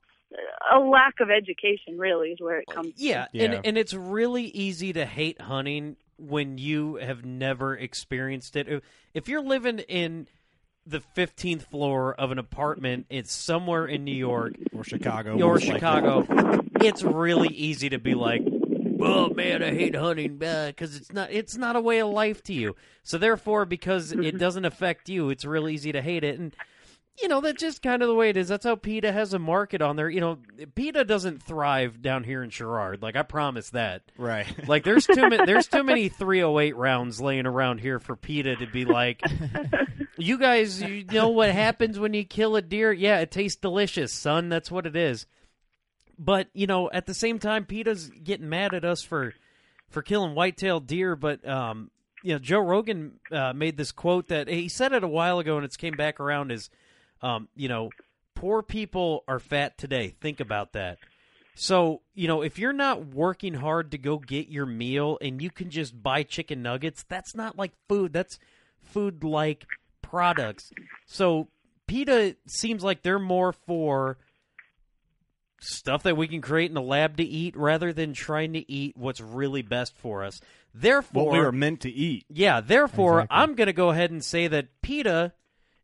a lack of education. Really is where it comes. Yeah, Yeah. and and it's really easy to hate hunting when you have never experienced it. Uh, if you're living in the 15th floor of an apartment, it's somewhere in New York or Chicago or. Chicago. it's really easy to be like, "Oh man, I hate hunting," uh, because it's not it's not a way of life to you. So therefore, because it mm-hmm. doesn't affect you, it's real easy to hate it. And you know that's just kind of the way it is. That's how PETA has a market on there. You know, PETA doesn't thrive down here in Sherrard. Like I promise that. Right. Like there's too many there's too many 308 rounds laying around here for PETA to be like, you guys, you know what happens when you kill a deer? Yeah, it tastes delicious, son. That's what it is. But you know, at the same time, PETA's getting mad at us for for killing white-tailed deer. But um, you know, Joe Rogan uh, made this quote that he said it a while ago, and it's came back around. Is um, you know, poor people are fat today. Think about that. So, you know, if you're not working hard to go get your meal and you can just buy chicken nuggets, that's not like food. That's food like products. So, PETA seems like they're more for stuff that we can create in the lab to eat rather than trying to eat what's really best for us. Therefore, What we were meant to eat. yeah, therefore, Exactly. I'm going to go ahead and say that PETA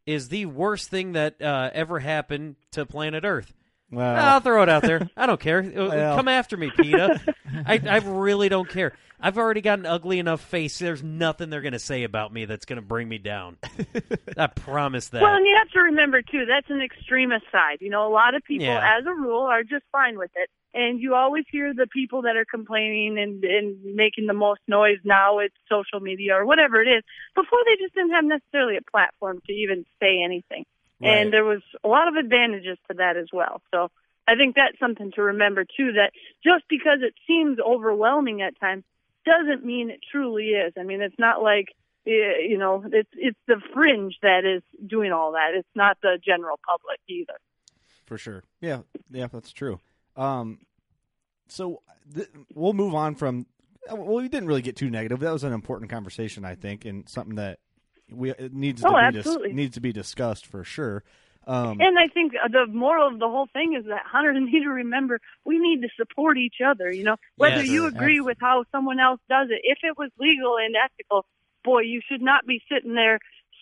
is the worst thing that uh, ever happened to planet Earth. Well, I'll throw it out there. I don't care. Uh, Well. Come after me, PETA. I, I really don't care. I've already got an ugly enough face. There's nothing they're going to say about me that's going to bring me down. I promise that. Well, and you have to remember too, that's an extremist side. You know, a lot of people, Yeah. as a rule, are just fine with it, and you always hear the people that are complaining and and making the most noise now. It's social media or whatever it is. Before they just didn't have necessarily a platform to even say anything, Right. and there was a lot of advantages to that as well. So. I think that's something to remember too. That just because it seems overwhelming at times doesn't mean it truly is. I mean, it's not like eh, you know, it's it's the fringe that is doing all that. It's not the general public either. for sure. Yeah, yeah, that's true. Um, so th- we'll move on from. Well, we didn't really get too negative. That was an important conversation, I think, and something that we it needs Oh, to be dis- absolutely. needs to be discussed for sure. Um, And I think the moral of the whole thing is that hunters need to remember we need to support each other. You know, whether Yes. you agree with how someone else does it, if it was legal and ethical, boy, you should not be sitting there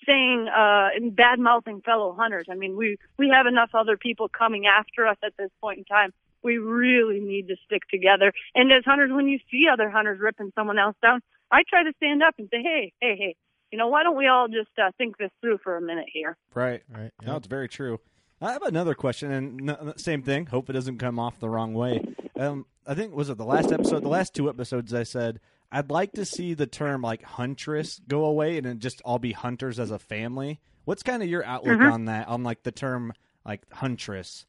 saying uh and bad mouthing fellow hunters. I mean, we we have enough other people coming after us at this point in time. We really need to stick together. And as hunters, when you see other hunters ripping someone else down, I try to stand up and say, "Hey, hey, hey, you know, why don't we all just uh, think this through for a minute here?" Right. Right. No, it's very true. I have another question, and n- same thing. Hope it doesn't come off the wrong way. Um, I think was it the last episode, the last two episodes. I said I'd like to see the term like huntress go away, and it just all be hunters as a family. What's kind of your outlook Mhm. on that? On like the term like huntress?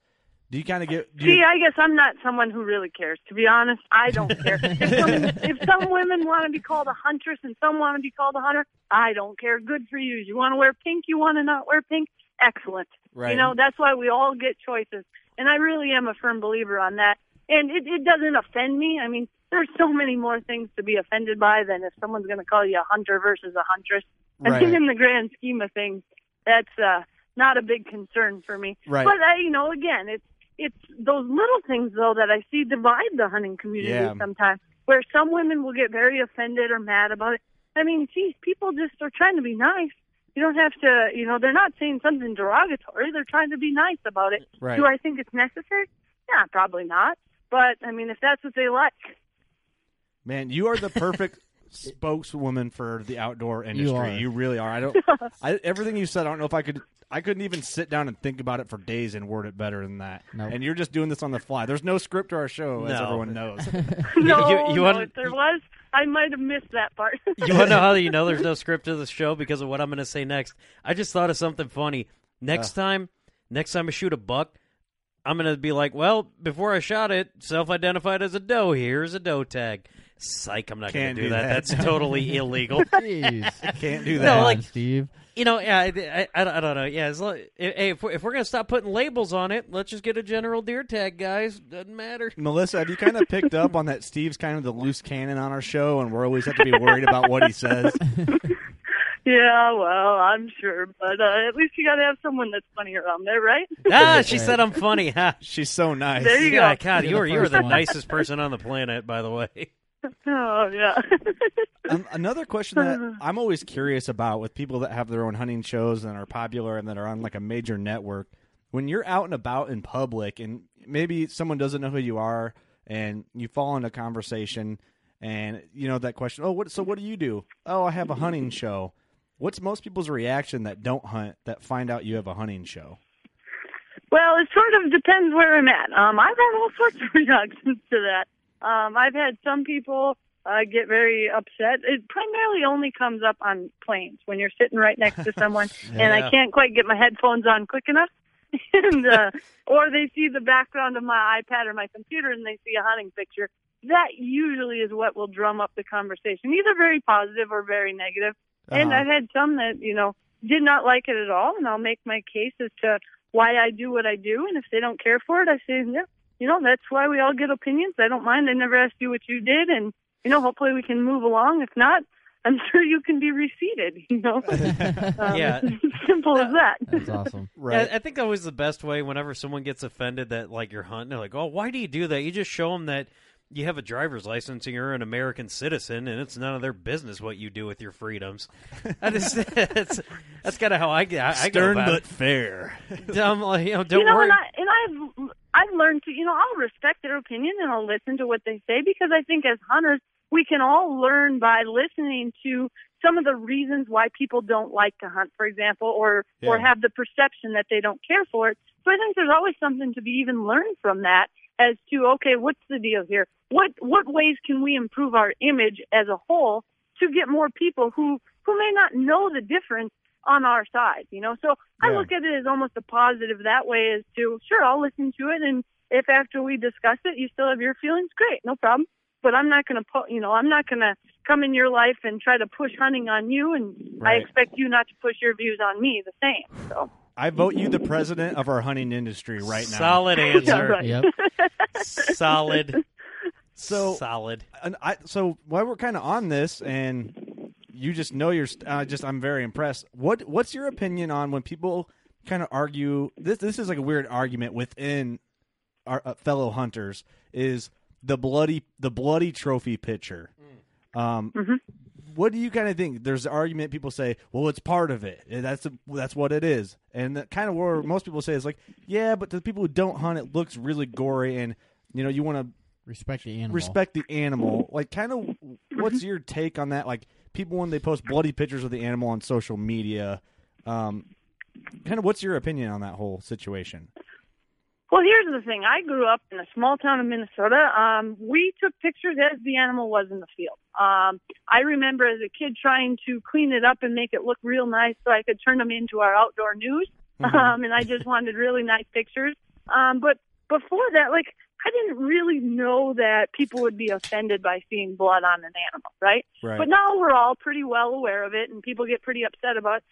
Do you kind of get? Do you, See, I guess I'm not someone who really cares. To be honest, I don't care. if, some, if some women want to be called a huntress and some want to be called a hunter, I don't care. Good for you. You want to wear pink? You want to not wear pink? Excellent. Right. You know, that's why we all get choices. And I really am a firm believer on that. And it, it doesn't offend me. I mean, there's so many more things to be offended by than if someone's going to call you a hunter versus a huntress. I Right. mean, in the grand scheme of things, that's uh not a big concern for me. Right. But I, you know, again, it's it's those little things though that I see divide the hunting community Yeah. sometimes. Where some women will get very offended or mad about it. I mean, geez, people just are trying to be nice. You don't have to, you know, they're not saying something derogatory. They're trying to be nice about it. Right. Do I think it's necessary? Yeah, probably not. But I mean, if that's what they like, Man, you are the perfect spokeswoman for the outdoor industry. are. You, really are. I don't. I, everything you said, I don't know if I could. I couldn't even sit down and think about it for days and word it better than that. Nope. And you're just doing this on the fly. There's no script to our show, as everyone knows. no, you- you no, wanna- if there was, I might have missed that part. You want to know how you know there's no script to the show because of what I'm going to say next? I just thought of something funny. Next uh. time, next time I shoot a buck, I'm going to be like, well, before I shot it, self-identified as a doe. Here's a doe tag. Psych, I'm not going to do do that. that. That's totally illegal. Jeez. Can't do that, No, that. like- Steve. You know, yeah, I, I, I don't know. Yeah, as long, hey, if we're, if we're going to stop putting labels on it, let's just get a general deer tag, guys. Doesn't matter. Melissa, have you kind of picked up on that? Steve's kind of the loose cannon on our show, and we're always have to be worried about what he says. yeah, well, I'm sure, but uh, at least you got to have someone that's funny around there, right? Ah, she said I'm funny. Ha. She's so nice. There you Yeah, go. God, You're you the you are the nicest person on the planet, by the way. Oh yeah. Um, another question that I'm always curious about with people that have their own hunting shows and are popular and that are on like a major network, when you're out and about in public and maybe someone doesn't know who you are and you fall into conversation and you know that question, oh, what? So what do you do? Oh, I have a hunting show. What's most people's reaction that don't hunt that find out you have a hunting show? Well, it sort of depends where I'm at. Um, I've had all sorts of reactions to that. Um, I've had some people uh, get very upset. It primarily only comes up on planes when you're sitting right next to someone, and I can't quite get my headphones on quick enough. and uh, or they see the background of my iPad or my computer and they see a hunting picture. That usually is what will drum up the conversation, either very positive or very negative. And Uh-huh. I've had some that, you know, did not like it at all, and I'll make my case as to why I do what I do. And if they don't care for it, I say, yeah, you know, that's why we all get opinions. I don't mind. I never asked you what you did, and you know, hopefully we can move along. If not, I'm sure you can be reseated. You know, um, Yeah. simple as that. That's awesome. Right. Yeah, I think that was the best way. Whenever someone gets offended that like you're hunting, they're like, "Oh, why do you do that?" You just show them that you have a driver's license and you're an American citizen, and it's none of their business what you do with your freedoms. I just, that's that's kind of how I get. I, I go Stern about but fair. it. I'm like, you know, don't you know, worry. and I and I've I've learned to you know I'll respect their opinion and I'll listen to what they say because I think as hunters we can all learn by listening to some of the reasons why people don't like to hunt, for example, or or have the perception that they don't care for it. So I think there's always something to be even learned from that as to okay, what's the deal here? What what ways can we improve our image as a whole to get more people who who may not know the difference on our side, you know? So I Yeah. look at it as almost a positive that way as to sure, I'll listen to it and if after we discuss it you still have your feelings, great, no problem. But I'm not gonna put you know, I'm not gonna come in your life and try to push hunting on you and I expect you not to push your views on me the same. So I vote you the president of our hunting industry right now. Solid answer. right. Yep. Solid. So solid. and I so while we're kind of on this, and you just know you're st- uh, just I'm very impressed. What what's your opinion on when people kind of argue? This this is like a weird argument within our uh, fellow hunters. Is the bloody the bloody trophy picture? Um, What do you kind of think? There's an argument. People say, "Well, it's part of it. That's that's what it is." And that kind of where most people say is like, "Yeah, but to the people who don't hunt, it looks really gory, and you know, you want to Respect the animal. respect the animal. Like, kind of, what's your take on that? Like, people when they post bloody pictures of the animal on social media, um, kind of, what's your opinion on that whole situation? Well, here's the thing. I grew up in a small town in Minnesota. Um, we took pictures as the animal was in the field. Um, I remember as a kid trying to clean it up and make it look real nice so I could turn them into our outdoor news. Um, and I just wanted really nice pictures. Um, but before that, like, I didn't really know that people would be offended by seeing blood on an animal, right? Right. But now we're all pretty well aware of it, and people get pretty upset about it.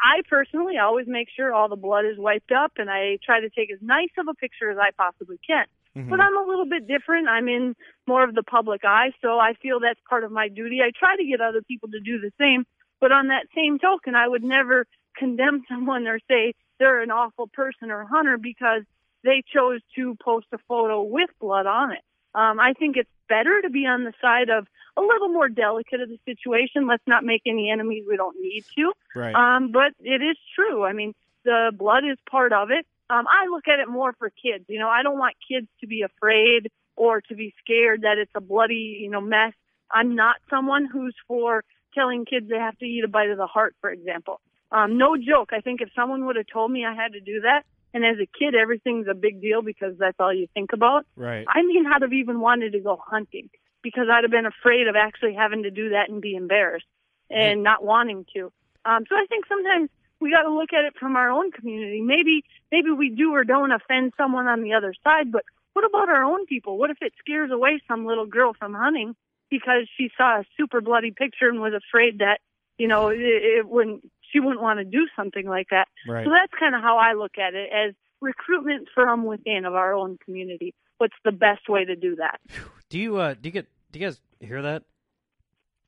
I personally always make sure all the blood is wiped up, and I try to take as nice of a picture as I possibly can. Mm-hmm. But I'm a little bit different. I'm in more of the public eye, so I feel that's part of my duty. I try to get other people to do the same, but on that same token, I would never condemn someone or say, they're an awful person or hunter because they chose to post a photo with blood on it. Um, I think it's better to be on the side of a little more delicate of the situation. Let's not make any enemies we don't need to. Right. Um, but it is true. I mean, the blood is part of it. Um, I look at it more for kids. You know, I don't want kids to be afraid or to be scared that it's a bloody, you know, mess. I'm not someone who's for telling kids they have to eat a bite of the heart, for example. Um, no joke. I think if someone would have told me I had to do that, and as a kid everything's a big deal because that's all you think about, Right. I mean, I'd have even wanted to go hunting because I'd have been afraid of actually having to do that and be embarrassed and not wanting to. Um, so I think sometimes we got to look at it from our own community. Maybe maybe we do or don't offend someone on the other side, but what about our own people? What if it scares away some little girl from hunting because she saw a super bloody picture and was afraid that you know it, it wouldn't she wouldn't want to do something like that. Right. So that's kind of how I look at it as recruitment from within of our own community. What's the best way to do that? Do you uh do you get do you guys hear that?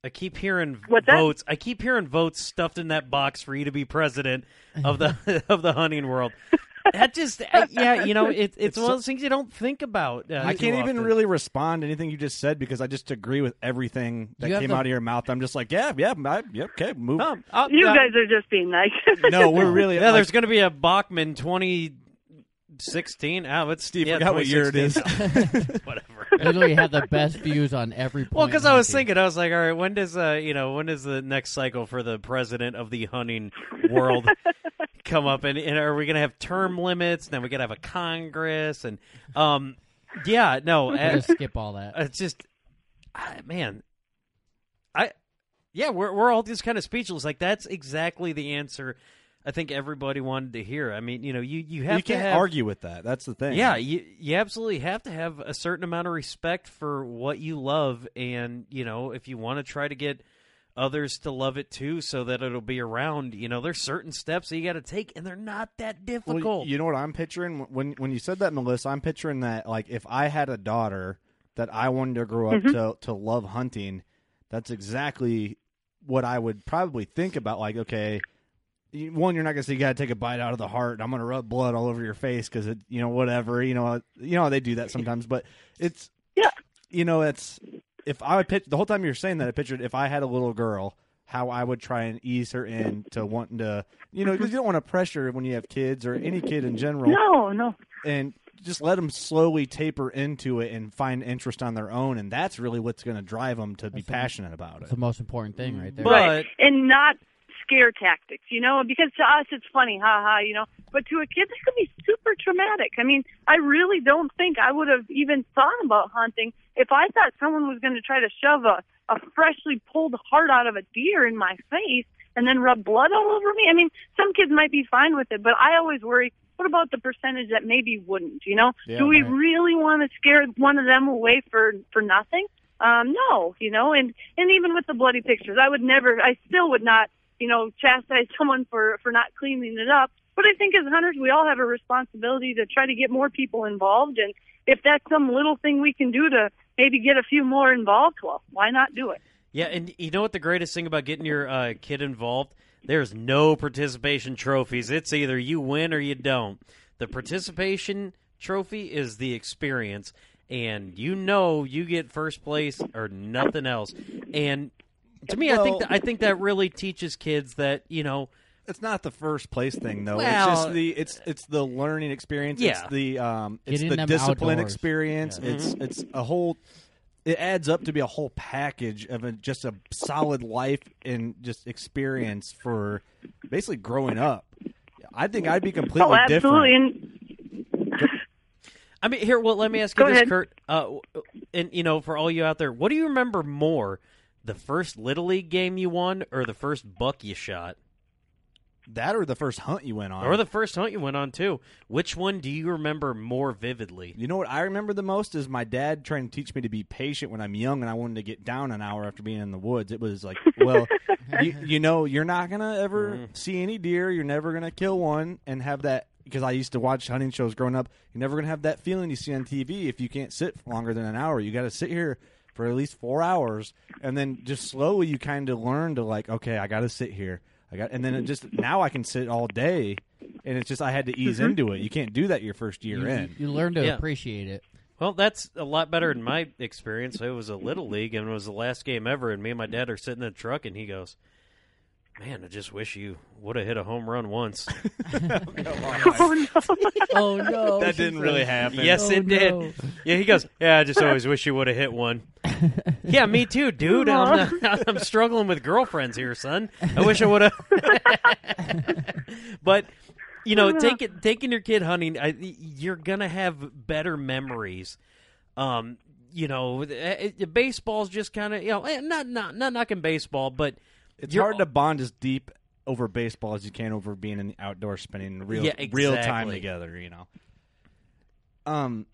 I keep hearing What's that? votes. I keep hearing votes stuffed in that box for you to be president of the of the hunting world. That just uh, yeah, you know, it, it's, one of those things you don't think about. Uh, I can't even often. really respond to anything you just said because I just agree with everything that came the- out of your mouth. I'm just like, yeah, yeah, I, yeah okay, move. Uh, You uh, guys are just being nice. no, we're really. Yeah, there's going to be a Bachman 2016. Ah, let's Steve, yeah, forgot what year it is. Whatever. Literally have the best views on every point. Well, because I was thinking, I was like, all right, when does uh, you know, when does the next cycle for the president of the hunting world come up? And, and are we going to have term limits? And Then we got to have a Congress, and um, yeah, no, We're uh, skip all that. It's just, I, man, I, yeah, we're we're all just kind of speechless. Like that's exactly the answer. I think everybody wanted to hear. I mean, you know, you you have you can't have, argue with that. That's the thing. yeah, you you absolutely have to have a certain amount of respect for what you love, and you know, if you want to try to get others to love it too, so that it'll be around. You know, there's certain steps that you got to take, and they're not that difficult. Well, you know what I'm picturing when when you said that, Melissa. I'm picturing that like if I had a daughter that I wanted to grow up Mhm. to to love hunting, that's exactly what I would probably think about. Like, okay, you- one, you're not gonna say you got to take a bite out of the heart. I'm gonna rub blood all over your face because it, you know, whatever. You know, uh, you know they do that sometimes, but it's yeah, you know, it's if I would pitch the whole time you're saying that, I pictured if I had a little girl. How I would try and ease her into wanting to, you know, because you don't want to pressure when you have kids or any kid in general no, no. and just let them slowly taper into it and find interest on their own and that's really what's going to drive them to be passionate about It's it the most important thing right there. right. and not scare tactics, you know, because to us it's funny, ha ha, you know, but to a kid that could be super traumatic. I mean, I really don't think I would have even thought about hunting if I thought someone was going to try to shove a, a freshly pulled heart out of a deer in my face and then rub blood all over me. I mean, some kids might be fine with it, but I always worry. What about the percentage that maybe wouldn't? You know, Yeah, do we right. really want to scare one of them away for for nothing? Um, no, you know, and and even with the bloody pictures, I would never, I still would not, you know, chastise someone for for not cleaning it up. But I think as hunters, we all have a responsibility to try to get more people involved, and if that's some little thing we can do to maybe get a few more involved, well, why not do it? Yeah, and you know what the greatest thing about getting your uh, kid involved? There's no participation trophies. It's either you win or you don't. The participation trophy is the experience, and you know you get first place or nothing else. And to me, I think that, I think that really teaches kids that you know it's not the first place thing though Well- it's just the it's it's the learning experience Yeah. it's the um it's Getting the discipline outdoors. experience Yeah. it's it's a whole it adds up to be a whole package of a, just a solid life and just experience for basically growing up i think i'd be completely oh, absolutely. different And I mean, here. Well, let me ask Go you this, ahead. Kurt. Uh, and you know, for all you out there, what do you remember more, the first little league game you won, or the first buck you shot, that or the first hunt you went on or the first hunt you went on too? Which one do you remember more vividly? You know what I remember the most is my dad trying to teach me to be patient when I'm young and I wanted to get down an hour after being in the woods. It was like, well, you, you know, you're not gonna ever mm-hmm. see any deer. You're never gonna kill one and have that because I used to watch hunting shows growing up. You're never gonna have that feeling you see on TV if you can't sit longer than an hour. You got to sit here for at least four hours, and then just slowly you kind of learn to like, okay, I got to sit here. I got, and then it just now I can sit all day and it's just I had to ease Mhm. into it. You can't do that your first year You, in. you learn to Yeah. appreciate it. Well, that's a lot better in my experience. It was a little league, and it was the last game ever. And me and my dad are sitting in the truck, and he goes, "Man, I just wish you would have hit a home run once." oh no! Oh no, That didn't really happen. yes, Oh, it did. no. Yeah, he goes, "Yeah, I just always wish you would have hit one." yeah, me too, dude. I'm, I'm struggling with girlfriends here, son. I wish I would have. but you know, taking taking your kid hunting, I, you're gonna have better memories. Um, you know, eh, eh, baseball's just kind of you know, eh, not not not knocking baseball, but It's you're- hard to bond as deep over baseball as you can over being in the outdoors, spending real Yeah, real time together. You know. Um,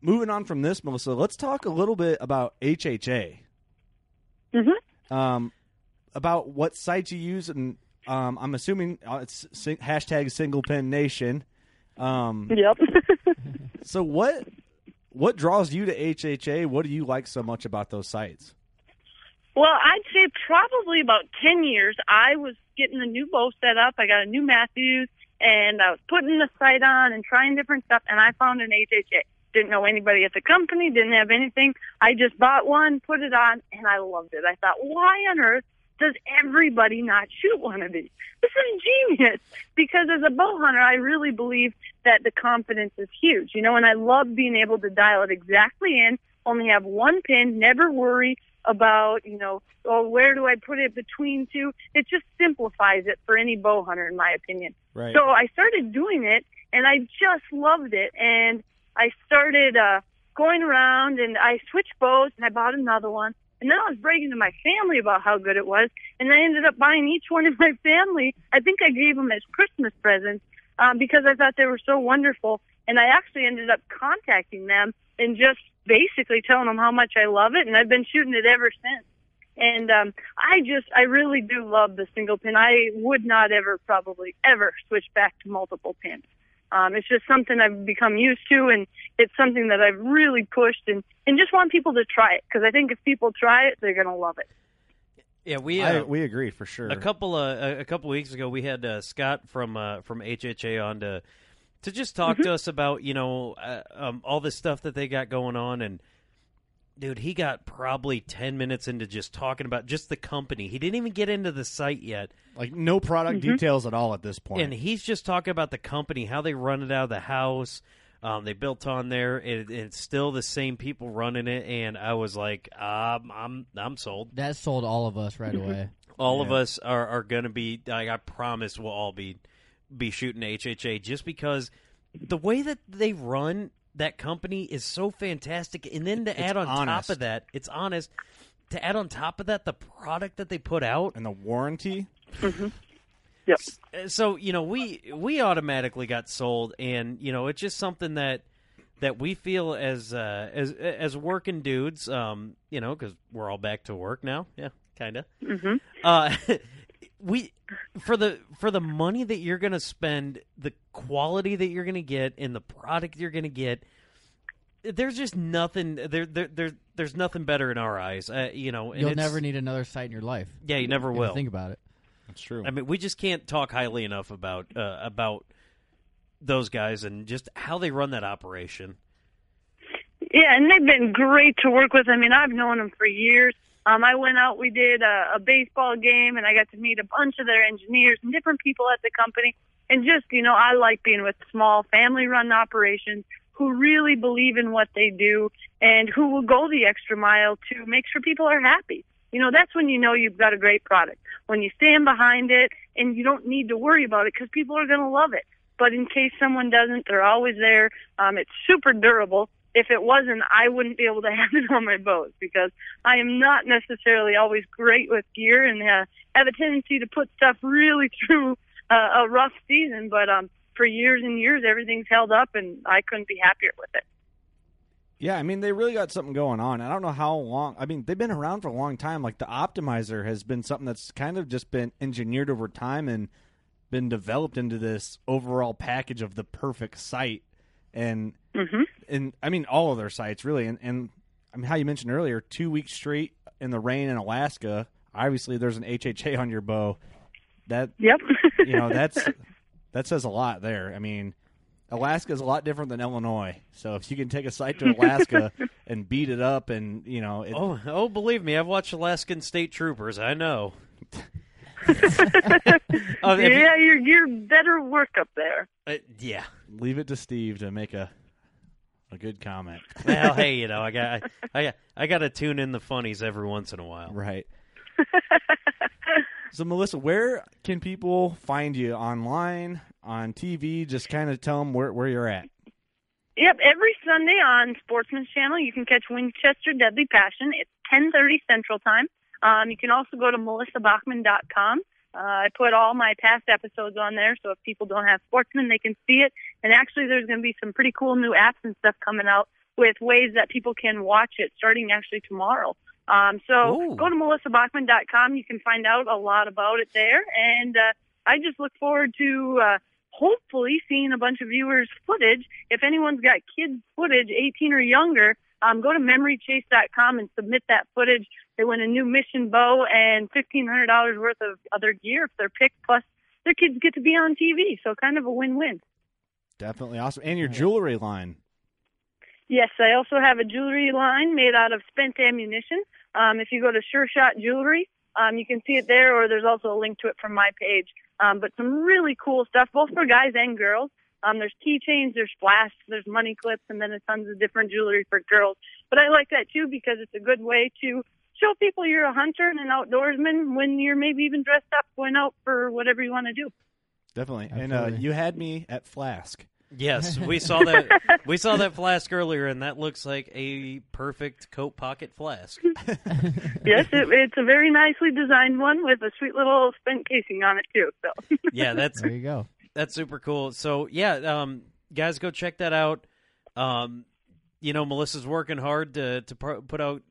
moving on from this, Melissa, let's talk a little bit about HHA. Mhm. Um, about what sights you use, and um, I'm assuming uh, it's hashtag Single Pin Nation. Um, Yep. so what what draws you to HHA? What do you like so much about those sights? Well, I'd say probably about 10 years. I was getting a new bow set up. I got a new Mathews, and I was putting the sight on and trying different stuff, and I found an HHA. Didn't know anybody at the company, didn't have anything. I just bought one, put it on, and I loved it. I thought, why on earth does everybody not shoot one of these? This is genius. Because as a bow hunter, I really believe that the confidence is huge, you know, and I love being able to dial it exactly in, only have one pin, never worry about, you know, oh, where do I put it between two? It just simplifies it for any bow hunter, in my opinion. Right. So I started doing it, and I just loved it. And I started uh, going around, and I switched bows, and I bought another one. And then I was bragging to my family about how good it was, and I ended up buying each one in my family. I think I gave them as Christmas presents um, because I thought they were so wonderful. And I actually ended up contacting them and just basically telling them how much I love it, and I've been shooting it ever since. And um, I just, I really do love the single pin. I would not ever, probably ever, switch back to multiple pins. Um, it's just something I've become used to, and it's something that I've really pushed and and just want people to try it because I think if people try it, they're gonna love it. yeah, we I, uh, we agree for sure. a couple uh, a, a couple weeks ago we had uh, Scott from uh, from HHA on to to just talk Mm-hmm. to us about you know uh, um, all this stuff that they got going on. And dude he got probably 10 minutes into just talking about just the company. He didn't even get into the sight yet. Like no product Mm-hmm. details at all at this and he's just talking about the company how they run it out of the house. Um, they built on there. It, it's still the same people running it. And i was like um, i'm i'm sold. That sold all of us right away. all of us are, are going to be like, i promise we'll all be be shooting hha just because the way that they run that company is so fantastic and then to It's add on honest. top of that it's honest to add on top of that the product that they put out and the warranty. Yep. uh, so you know we we automatically got sold and you know it's just something that that we feel as uh as as working dudes um you know because we're all back to work now yeah kind of hmm uh we for the for the money that you're gonna spend the quality that you're gonna get and the product you're gonna get there's just nothing there there, there there's nothing better in our eyes uh, you know and You'll it's- never need another sight in your life. yeah you never will Think about it. That's true. I mean, we just can't talk highly enough about uh, about those guys and just how they run that operation. Yeah, and they've been great to work with. I mean, I've known them for years. Um, I went out, we did a, a baseball game, and I got to meet a bunch of their engineers and different people at the company. And just, you know, I like being with small family-run operations who really believe in what they do and who will go the extra mile to make sure people are happy. You know, that's when you know you've got a great product. When you stand behind it and you don't need to worry about it because people are going to love it. But in case someone doesn't, they're always there. Um, it's super durable. If it wasn't, I wouldn't be able to have it on my boat because I am not necessarily always great with gear and uh, have a tendency to put stuff really through uh, a rough season. But um, for years and years, everything's held up, and I couldn't be happier with it. Yeah, I mean they really got something going on. I don't know how long. I mean they've been around for a long time. Like the optimizer has been something that's kind of just been engineered over time and been developed into this overall package of the perfect sight. And hmm and I mean all of their sights really. And and I mean how you mentioned earlier, two weeks straight in the rain in Alaska. Obviously, there's an HHA on your bow. That Yep. you know that's that says a lot there. I mean, Alaska is a lot different than Illinois. So if you can take a sight to Alaska and beat it up, and you know, it, Oh, oh, believe me, I've watched Alaskan State Troopers. I know. Oh, if you- yeah, you're you're better work up there. uh, yeah. leave it to Steve to make a a good comment. Well, hey, you know, I got, I, I, I got to tune in the funnies every once in a while. Right. so, Melissa, where can people find you online, on TV? Just kind of tell them where, where you're at. Yep, every Sunday on Sportsman's Channel, you can catch Winchester Deadly Passion. It's 10:30 Central Time. Um, you can also go to melissabachman.com. Uh, I put all my past episodes on there, so if people don't have Sportsman, they can see it. And actually, there's going to be some pretty cool new apps and stuff coming out with ways that people can watch it starting actually tomorrow. Um, so Ooh. go to melissabachman.com. You can find out a lot about it there. And uh, I just look forward to uh, hopefully seeing a bunch of viewers' footage. If anyone's got kids' footage, 18 or younger, um, go to memorychase.com and submit that footage. They win a new mission bow and $1,500 worth of other gear if they're picked. Plus, their kids get to be on TV, so kind of a win-win. Definitely awesome. And your jewelry line. Yes, I also have a jewelry line made out of spent ammunition. Um, if you go to Sure Shot Jewelry, um, you can see it there, or there's also a link to it from my page. Um, but some really cool stuff, both for guys and girls. Um, there's keychains, there's flasks, there's money clips, and then a tons of different jewelry for girls. But I like that too because it's a good way to show people you're a hunter and an outdoorsman when you're maybe even dressed up going out for whatever you want to do. Definitely. And uh, you had me at Flask. Yes, we saw that. we saw that flask earlier, and that looks like a perfect coat pocket flask. yes, it, it's a very nicely designed one with a sweet little spent casing on it too. So. Yeah, that's There you go. That's super cool. So yeah, um, guys, go check that out. Um, you know, Melissa's working hard to to pro- put out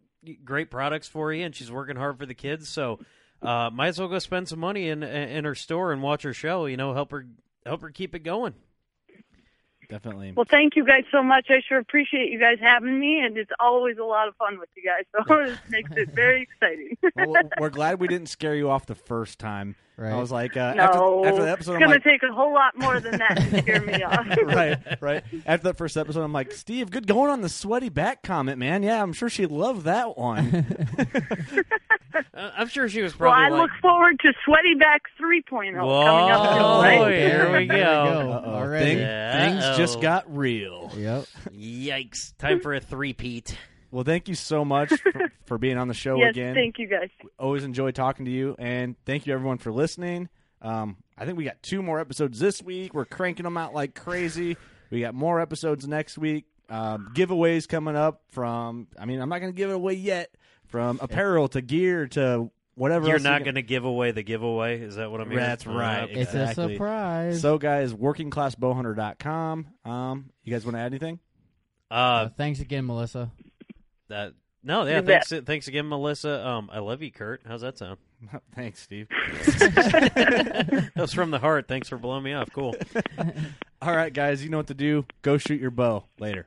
great products for you, and she's working hard for the kids. So uh, might as well go spend some money in in her store and watch her show. You know, help her help her keep it going. Definitely. Well, thank you guys so much. I sure appreciate you guys having me, and it's always a lot of fun with you guys. So it makes it very exciting. well, we're- we're glad we didn't scare you off the first time. Right. I was like, uh, no, after, after the episode, it's I'm going like, to take a whole lot more than that to scare me off. right, right. After that first episode, I'm like, Steve, good going on the sweaty back comment, man. Yeah, I'm sure she loved that one. Uh, I'm sure she was probably. well, probably I like, look forward to Sweaty Back 3.0 coming up soon, Whoa, right? there we There we go. go. Uh-oh. Thing- Yeah, things just uh-oh. got real. Yep. Yikes! Time for a three-peat. Well, thank you so much for, for being on the show Yes, again. thank you guys. Always enjoy talking to you, and thank you everyone for listening. Um, I think we got two more episodes this week. We're cranking them out like crazy. We got more episodes next week. Um, giveaways coming up from. I mean, I'm not going to give it away yet. From apparel to gear to whatever. You're else not you going to give away the giveaway. Is that what I'm hearing? That's right. Okay. It's Exactly. a surprise. So, guys, workingclassbowhunter.com. Um, you guys want to add anything? Uh, Uh, thanks again, Melissa. That no, yeah. You bet. Thanks, thanks again, Melissa. Um, I love you, Kurt. How's that sound? Thanks, Steve. that was from the heart. Thanks for blowing me off. Cool. All right, guys, you know what to do. Go shoot your bow. Later.